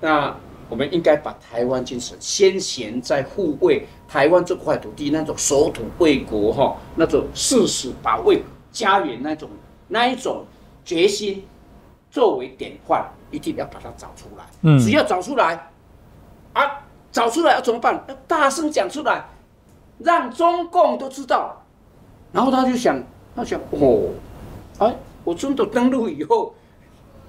Speaker 3: 那我们应该把台湾精神先贤在护卫台湾这块土地那种守土卫国哈，那种誓死保卫家园那种那一种决心作为典范，一定要把它找出来。嗯，只要找出来啊。找出来要怎么办？要大声讲出来，让中共都知道。然后他就想，他想哦，哎，我中国登陆以后，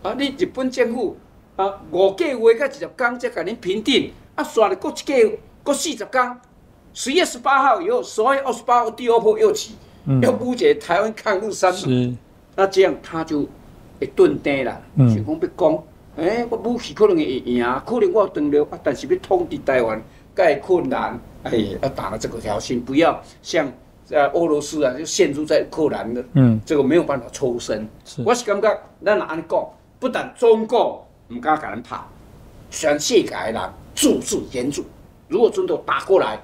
Speaker 3: 啊，你日本政府啊，五个月甲一十天才给您评定，啊，刷了过一个过四十天，十月十八号以后，十月二十八号第二波又起，要布解台湾抗日三是，那这样他就会顿定了，想讲要讲。哎，我武器可能会赢，可能我登陆啊，但是要统治台湾，该困难。哎，要打了这个条线，不要像呃俄罗斯啊，就陷入在乌克兰的，嗯，这个没有办法抽身。我是感觉，咱安尼讲，不但中国唔敢甲咱拍，全世界人注视援助。如果真的打过来，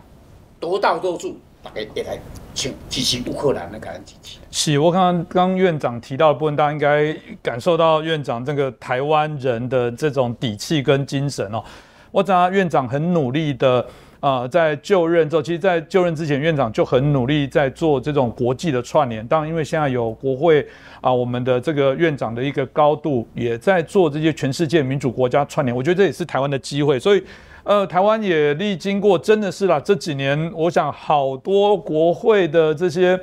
Speaker 3: 多到多处，大家一来。去支持乌克兰的感恩机器。
Speaker 1: 是我刚刚刚院长提到的部分，大家应该感受到院长这个台湾人的这种底气跟精神哦。我知道院长很努力的啊，在就任之后，其实，在就任之前，院长就很努力在做这种国际的串联。当然，因为现在有国会啊，我们的这个院长的一个高度，也在做这些全世界民主国家串联。我觉得这也是台湾的机会，所以。呃，台湾也历经过，真的是啦，这几年，我想好多国会的这些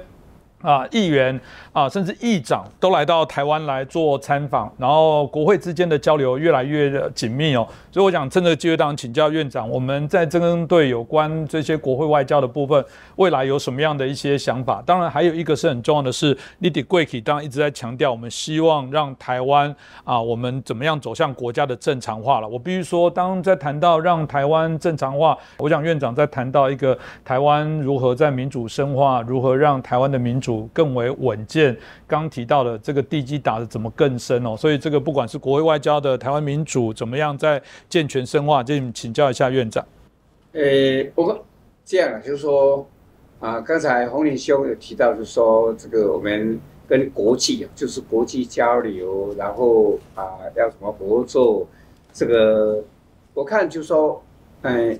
Speaker 1: 啊议员。啊，甚至议长都来到台湾来做参访，然后国会之间的交流越来越紧密哦。所以我想趁这个机会，当请教院长，我们在针对有关这些国会外交的部分，未来有什么样的一些想法？当然，还有一个是很重要的是，你得贵体当然一直在强调，我们希望让台湾啊，我们怎么样走向国家的正常化了。我必须说，当在谈到让台湾正常化，我想院长在谈到一个台湾如何在民主深化，如何让台湾的民主更为稳健。刚提到的这个地基打的怎么更深哦？所以这个不管是国会外交的台湾民主怎么样在健全深化，就请教一下院长。
Speaker 3: 呃，我这样啊，就是说啊，刚才洪林兄有提到，就是说这个我们跟国际就是国际交流，然后啊要什么合作？这个我看就是说，嗯，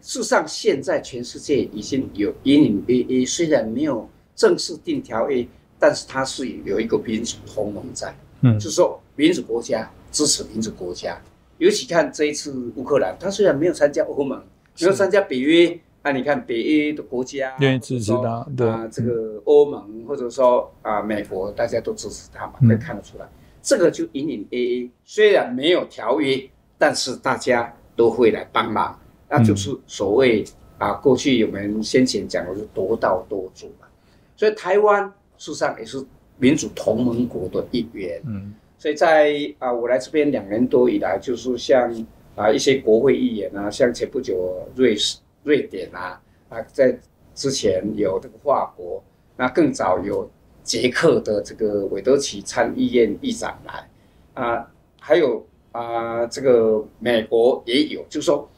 Speaker 3: 事实上现在全世界已经有隐隐约约，虽然没有。正式定条约，但是它是有一个民主同盟在，嗯，就是说民主国家支持民主国家。尤其看这一次乌克兰，它虽然没有参加欧盟，没有参加北约，啊，你看北约的国家
Speaker 1: 愿意支持他，对。啊，
Speaker 3: 这个欧盟或者说啊美国，大家都支持他嘛，可以看得出来，这个就隐隐约约，虽然没有条约，但是大家都会来帮忙，那就是所谓啊，过去我们先前讲的是多道多助嘛。所以台湾事实上也是民主同盟国的一员。嗯，所以在啊，我来这边两年多以来，就是像啊一些国会议员啊，像前不久瑞士、瑞典啊，啊，在之前有这个法国，那更早有捷克的这个韦德奇参议院议长来，啊，还有啊，这个美国也有，就是说，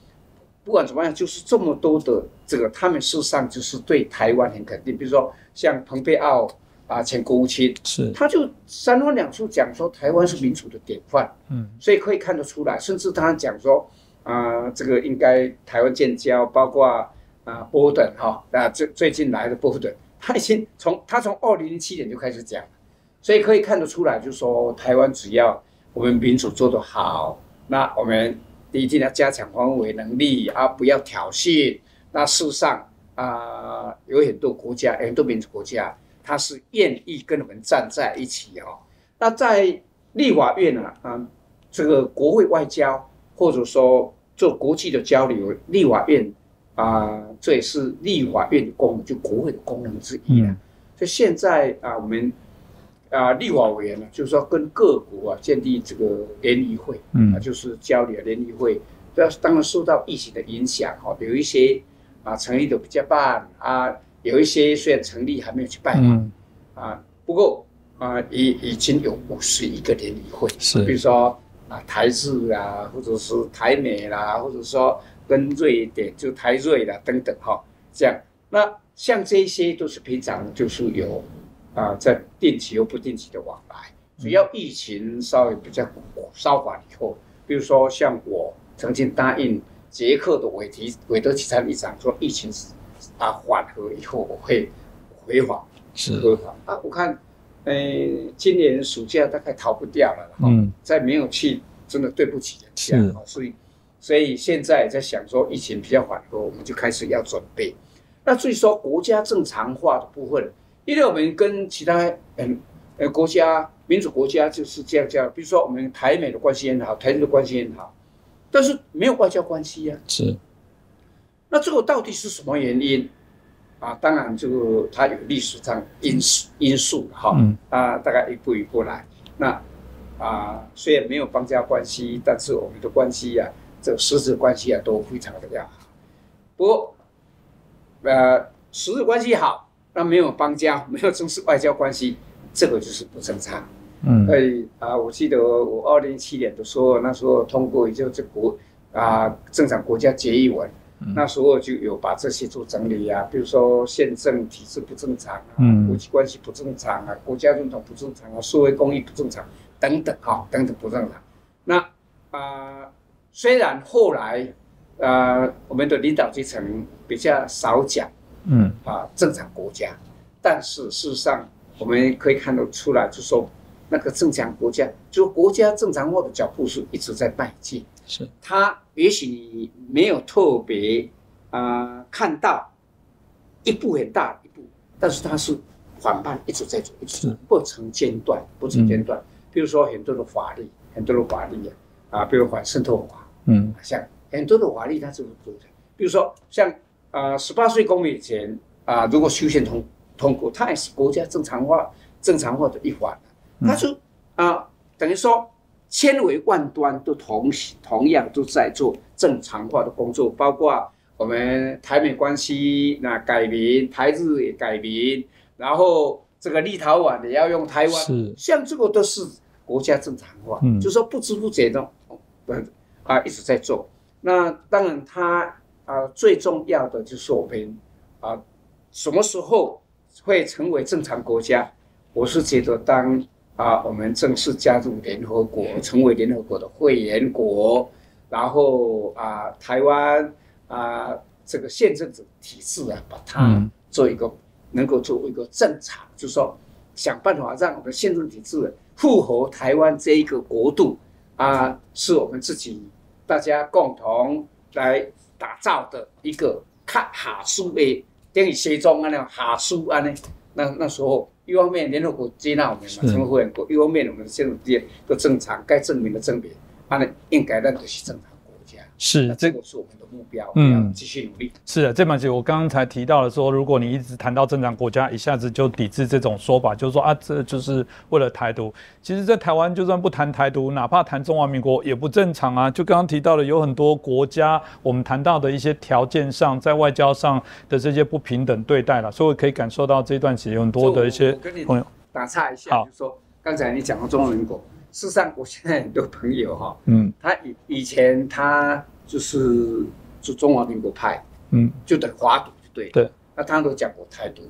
Speaker 3: 不管怎么样，就是这么多的这个，他们事实上就是对台湾很肯定，比如说像蓬佩奥啊，前国务卿，
Speaker 1: 是，
Speaker 3: 他就三番两次讲说台湾是民主的典范，
Speaker 1: 嗯，
Speaker 3: 所以可以看得出来，甚至他讲说啊、这个应该台湾建交，包括啊波顿哈，那最最近来的波顿，他已经从他从二零零七年就开始讲，所以可以看得出来，就是说台湾只要我们民主做得好，那我们一定要加强防卫能力啊，不要挑衅。那事实上啊、有很多国家，很多民主国家，他是愿意跟我们站在一起哦。那在立法院呢，啊，这个国会外交或者说做国际的交流，立法院啊、这也是立法院的功能，就国会的功能之一啊。
Speaker 1: 嗯
Speaker 3: 所以现在啊，我们啊立法委员呢，就是说跟各国啊建立这个联谊会，
Speaker 1: 嗯
Speaker 3: 啊，就是交流联谊会。这当然受到疫情的影响哈，有一些啊成立的比较慢啊，有一些虽然成立还没有去拜访
Speaker 1: 嗯，
Speaker 3: 啊，不过啊已已经有五十一个联谊会，
Speaker 1: 是比
Speaker 3: 如说啊台日啊，或者是台美啦，或者说跟瑞典就台瑞啦等等哈，这样。那像这些都是平常就是有啊在定期又不定期的往来，只要疫情稍微比较稍缓以后，比如说像我曾经答应捷克的韦提韦德奇参议长说，疫情是啊缓和以后我会回访。
Speaker 1: 是，
Speaker 3: 回访啊，我看，呃，今年暑假大概逃不掉了哈，
Speaker 1: 嗯
Speaker 3: 再没有去，真的对不起人
Speaker 1: 是
Speaker 3: 家，哦所以，所以现在在想说疫情比较缓和，我们就开始要准备。那至于说国家正常化的部分，因为我们跟其他嗯呃国家民主国家就是这样这样，比如说我们台美的关系很好，台日的关系很好，但是没有外交关系呀、
Speaker 1: 是，
Speaker 3: 那这个到底是什么原因啊？当然，这个它有历史上因素因素哈，
Speaker 1: 嗯
Speaker 3: 啊，大概一步一步来。那啊，虽然没有邦交关系，但是我们的关系呀、这个实质关系啊，都非常的要好。不过，呃，实质关系好，那没有邦交，没有正式外交关系，这个就是不正常。
Speaker 1: 嗯
Speaker 3: 所以啊，我记得我二零一七年的时候，那时候通过也就是国啊正常国家决议文，那时候就有把这些做整理啊，比如说宪政体制不正常啊，
Speaker 1: 嗯
Speaker 3: 国际关系不正常啊，国家认同不正常啊，社会公益不正常等等哈、等等不正常。那啊、虽然后来啊我们的领导阶层比较少讲。
Speaker 1: 嗯
Speaker 3: 啊正常国家，但是事实上我们可以看得出来，就说那个正常国家，就国家正常化的脚步是一直在迈进。
Speaker 1: 是，
Speaker 3: 他也许你没有特别啊、看到一步很大的一步，但是它是缓慢一直在走，一直不曾间断，不曾间断。比如说很多的法律，很多的法律啊，啊，比如反渗透法，
Speaker 1: 嗯。
Speaker 3: 像很多的法律它是不做的，比如说像啊十八岁公民以前啊、如果修宪通通过，它也是国家正常化正常化的一环，它就啊、等于说千维万端都同时同样都在做正常化的工作，包括我们台美关系那改名，台日也改名，然后这个立陶宛也要用台湾，
Speaker 1: 是
Speaker 3: 像这个都是国家正常化，
Speaker 1: 嗯
Speaker 3: 就是说不知不觉的，呃啊一直在做。那当然他啊最重要的就是我们啊什么时候会成为正常国家？我是觉得当啊我们正式加入联合国，成为联合国的会员国，然后啊台湾啊这个宪政体制啊，把它
Speaker 1: 嗯
Speaker 3: 做一个能够作为一个正常，就是说想办法让我们的宪政体制符合台湾这一个国度啊，是我们自己大家共同来打造的一个看哈书的，等于西装啊那样下书啊呢。那那时候，一方面联合国接纳我们嘛，
Speaker 1: 是
Speaker 3: 成为会员国；一方面我们的宪政体制都正常，该证明的证明，反正应该咱就是正常。
Speaker 1: 是
Speaker 3: 这个是我们的目标，嗯，继续努力。
Speaker 1: 是的，这本节我刚刚才提到了说，如果你一直谈到正常国家，一下子就抵制这种说法，就是说啊，这就是为了台独。其实，在台湾就算不谈台独，哪怕谈中华民国也不正常啊。就刚刚提到的，有很多国家，我们谈到的一些条件上，在外交上的这些不平等对待了，所以我可以感受到这段时间很多的一些朋友。
Speaker 3: 打岔一下，就说刚才你讲到中华民国。事实上，我现在很多朋友哈，嗯，他以以前他就是是中华民国派，嗯，就等华独就对，
Speaker 1: 对，
Speaker 3: 那他都讲过台独，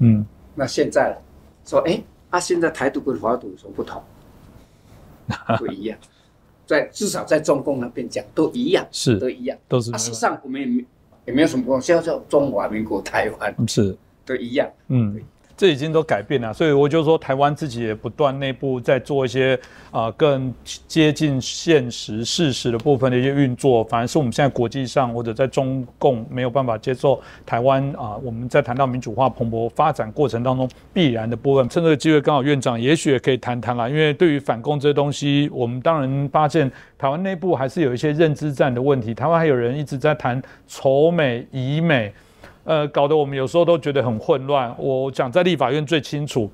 Speaker 3: 嗯，那现在说，哎，啊，现在台独跟华独有什么不同？[LAUGHS] 不一样，在至少在中共那边讲都一样，
Speaker 1: 是。
Speaker 3: 都一样，
Speaker 1: 都是。
Speaker 3: 事实上，我们也没也没有什么不同，现在叫中华民国台湾，
Speaker 1: 是。
Speaker 3: 都一样，嗯。
Speaker 1: 这已经都改变了，所以我就说台湾自己也不断内部在做一些啊更接近现实事实的部分的一些运作，反而是我们现在国际上或者在中共没有办法接受台湾啊，我们在谈到民主化蓬勃发展过程当中必然的部分。趁这个机会，刚好院长也许也可以谈谈了，因为对于反共这些东西，我们当然发现台湾内部还是有一些认知战的问题，台湾还有人一直在谈仇美以美。呃，搞得我们有时候都觉得很混乱。我讲在立法院最清楚。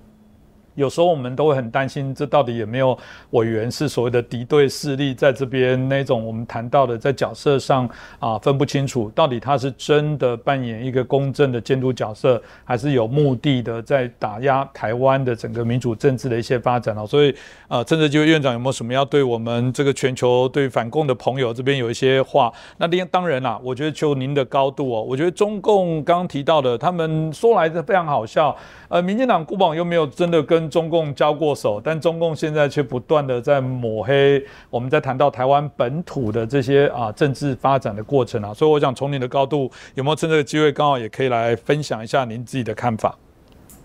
Speaker 1: 有时候我们都会很担心，这到底有没有委员是所谓的敌对势力在这边那种我们谈到的在角色上啊分不清楚，到底他是真的扮演一个公正的监督角色，还是有目的的在打压台湾的整个民主政治的一些发展哦。所以啊，趁着机会，院长有没有什么要对我们这个全球对反共的朋友这边有一些话？那另当然啦，我觉得就您的高度哦，我觉得中共刚刚提到的，他们说来的非常好笑。呃，民进党、国榜又没有真的跟中共交过手，但中共现在却不断的在抹黑。我们在谈到台湾本土的这些啊政治发展的过程啊，所以我想从您的高度，有没有趁这个机会，刚好也可以来分享一下您自己的看法？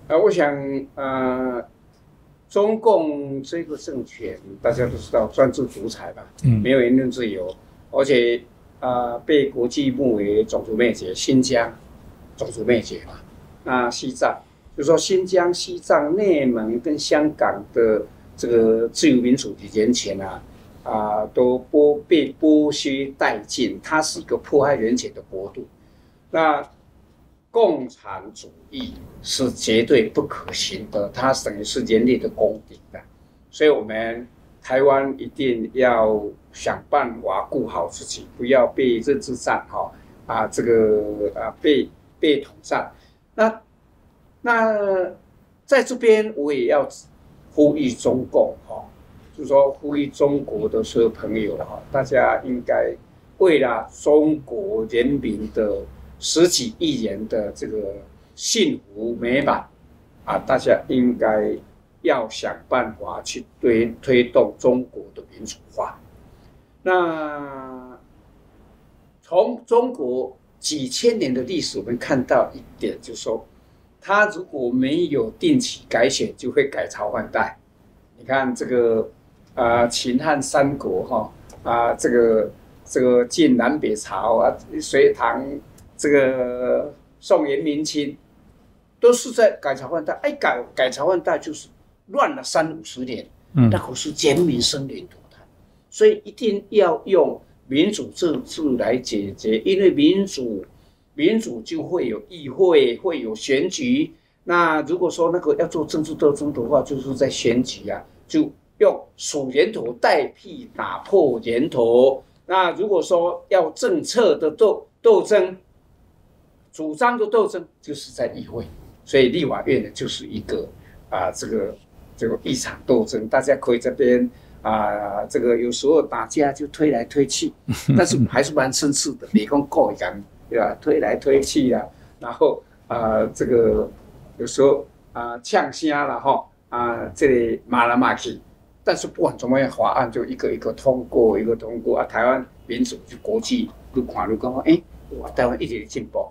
Speaker 3: 呃，我想，呃，中共这个政权大家都知道专制独裁吧，嗯，没有言论自由，而且啊被国际目为种族灭绝，新疆种族灭绝嘛，那西藏。就说新疆、西藏、内蒙跟香港的这个自由民主的人权啊，啊，都剥被剥削殆尽，它是一个迫害人权的国度。那共产主义是绝对不可行的，它等于是人类的公敌的。所以，我们台湾一定要想办法顾好自己，不要被政治战哈啊这个啊被被统战。那。那在这边，我也要呼吁中共哈，就是说呼吁中国的所有朋友哈，大家应该为了中国人民的十几亿人的这个幸福美满啊，大家应该要想办法去推推动中国的民主化。那从中国几千年的历史，我们看到一点，就是说。他如果没有定期改选，就会改朝换代。你看这个，啊，秦汉三国哈，啊，这个这个晋南北朝啊，隋唐，这个宋元明清，都是在改朝换代。哎，改改朝换代就是乱了三五十年，嗯那可是奸民生灵涂炭。所以一定要用民主政治来解决，因为民主。民主就会有议会，会有选举。那如果说那个要做政治斗争的话，就是在选举啊，就用数人头代替打破人头。那如果说要政策的斗斗争，主张的斗争，就是在议会。所以立法院呢，就是一个啊，这个这个一场斗争，大家可以这边啊，这个有时候打架就推来推去，[LAUGHS] 但是还是蛮绅士的，你讲过一样。对吧？推来推去呀，然后啊，这个有时候啊呛声了哈啊，这里骂来骂去，但是不管怎么样，法案就一个一个通过，一个通过啊。台湾民主就国际都看入讲，哎，哇，台湾一直进步。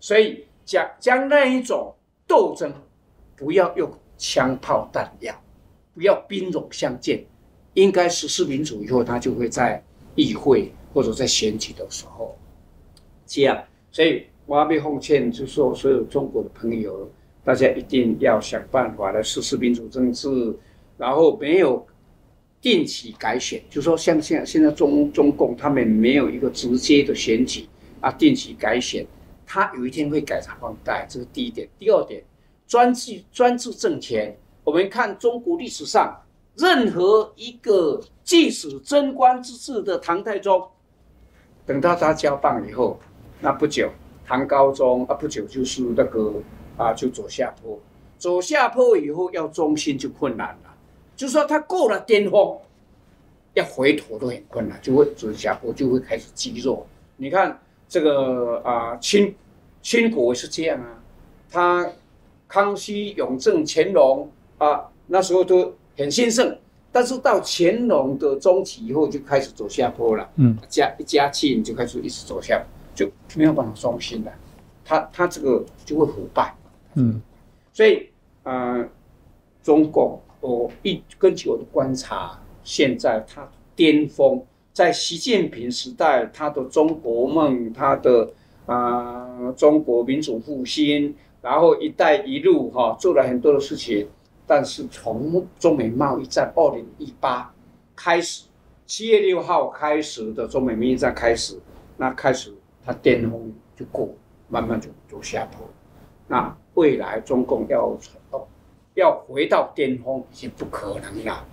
Speaker 3: 所以将将那一种斗争，不要用枪炮弹药，不要兵戎相见，应该实施民主以后，他就会在议会或者在选举的时候。这样，所以我要被奉劝，就说所有中国的朋友，大家一定要想办法来实施民主政治，然后没有定期改选，就说像现现在中中共他们没有一个直接的选举啊，定期改选，他有一天会改朝换代，这是第一点。第二点，专制专制政权，我们看中国历史上任何一个即使贞观之治的唐太宗，等到他交棒以后，那不久唐高宗啊，不久就是那个啊，就走下坡。走下坡以后，要中心就困难了。就说，他过了巅峰，要回头都很困难，就会走下坡，就会开始积弱。你看这个啊，清清国是这样啊，他康熙、永正、乾隆啊，那时候都很兴盛，但是到乾隆的中期以后，就开始走下坡了。嗯，嘉嘉庆就开始一直走下，就没有办法中心了。他他这个就会腐败。嗯，所以。呃，中共，我一根据我的观察，现在他巅峰在习近平时代，他的中国梦，他的啊中国民主复兴，然后“一带一路”哈做了很多的事情，但是从中美贸易战二零一八开始，七月六号开始的中美贸易战开始，那开始它巅峰就过，慢慢就走下坡，那。未来中共要要回到巅峰已经不可能了，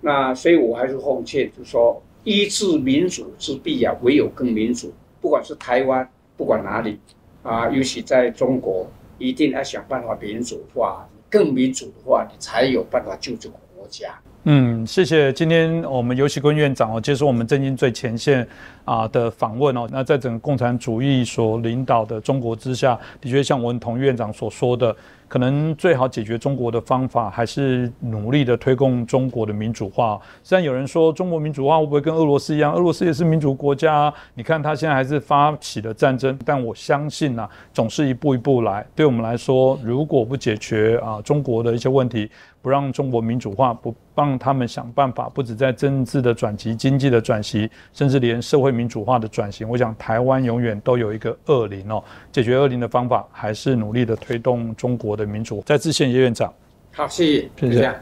Speaker 3: 那所以我还是奉劝，就说医治民主之必啊，唯有更民主。不管是台湾，不管哪里啊，尤其在中国，一定要想办法民主化。更民主的话，你才有办法救这个国家。
Speaker 1: 嗯，谢谢今天我们尤其坤院长哦，接受我们震惊最前线啊的访问哦。那在整个共产主义所领导的中国之下，的确像文同院长所说的。可能最好解决中国的方法，还是努力的推动中国的民主化。虽然有人说中国民主化会不会跟俄罗斯一样？俄罗斯也是民主国家，你看他现在还是发起了战争。但我相信呐，总是一步一步来。对我们来说，如果不解决啊中国的一些问题，不让中国民主化，不帮他们想办法，不止在政治的转型、经济的转型，甚至连社会民主化的转型，我想台湾永远都有一个恶灵哦。解决恶灵的方法，还是努力的推动中国的民主。再致谢谢院长。
Speaker 3: 好，谢谢，
Speaker 1: 谢谢。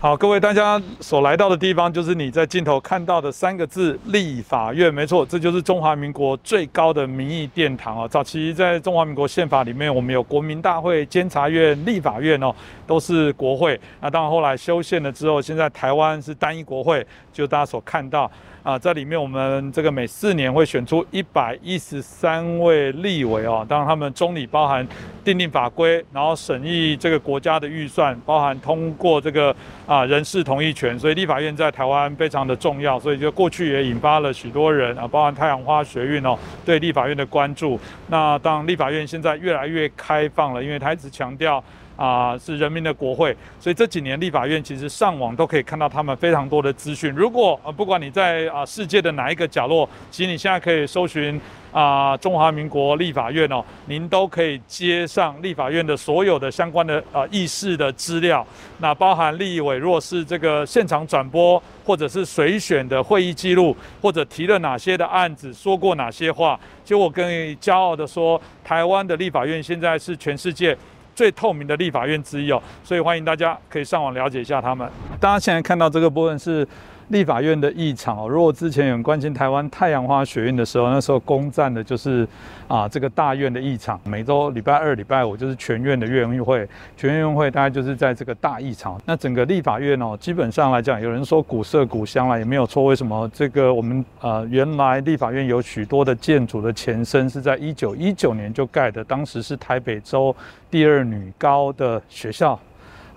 Speaker 1: 好，各位大家所来到的地方，就是你在镜头看到的三个字“立法院”。没错，这就是中华民国最高的民意殿堂啊！早期在中华民国宪法里面，我们有国民大会、监察院、立法院哦，都是国会。那当然后来修宪了之后，现在台湾是单一国会，就大家所看到。啊，在里面我们这个每四年会选出一百一十三位立委哦，当然他们中里包含订定法规，然后审议这个国家的预算，包含通过这个啊人事同意权，所以立法院在台湾非常的重要，所以就过去也引发了许多人啊，包含太阳花学运哦对立法院的关注。那当立法院现在越来越开放了，因为他一直强调。啊，是人民的国会，所以这几年立法院其实上网都可以看到他们非常多的资讯。如果呃不管你在啊世界的哪一个角落，其实你现在可以搜寻啊中华民国立法院哦，您都可以接上立法院的所有的相关的啊议事的资料。那包含立委若是这个现场转播，或者是随选的会议记录，或者提了哪些的案子，说过哪些话，就我更骄傲的说，台湾的立法院现在是全世界。最透明的立法院之一哦，所以欢迎大家可以上网了解一下他们。大家现在看到这个部分是。立法院的议场哦，如果之前有关心台湾太阳花学运的时候，那时候攻占的就是啊这个大院的议场，每周礼拜二、礼拜五就是全院的院议会，全院院会大概就是在这个大议场。那整个立法院哦，基本上来讲，有人说古色古香了，也没有错。为什么？这个我们呃原来立法院有许多的建筑的前身是在一九一九年就盖的，当时是台北州第二女高的学校。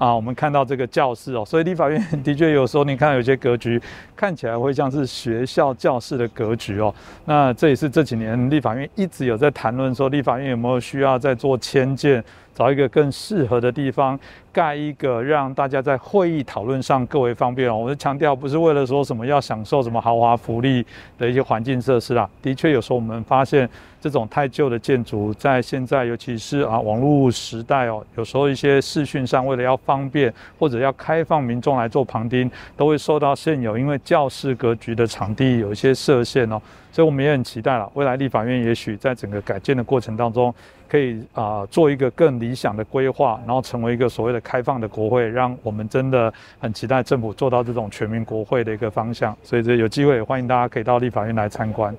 Speaker 1: 啊，我们看到这个教室哦，所以立法院 [LAUGHS] 的确有时候你看有些格局看起来会像是学校教室的格局哦。那这也是这几年立法院一直有在谈论说，立法院有没有需要再做迁建，找一个更适合的地方。盖一个让大家在会议讨论上更为方便哦。我是强调，不是为了说什么要享受什么豪华福利的一些环境设施啦。的确，有时候我们发现这种太旧的建筑，在现在尤其是啊网络时代哦，有时候一些视讯上为了要方便或者要开放民众来做旁听，都会受到现有因为教室格局的场地有一些设限哦。所以我们也很期待了，未来立法院也许在整个改建的过程当中。可以啊做一个更理想的规划，然后成为一个所谓的开放的国会，让我们真的很期待政府做到这种全民国会的一个方向。所以这有机会欢迎大家可以到立法院来参观。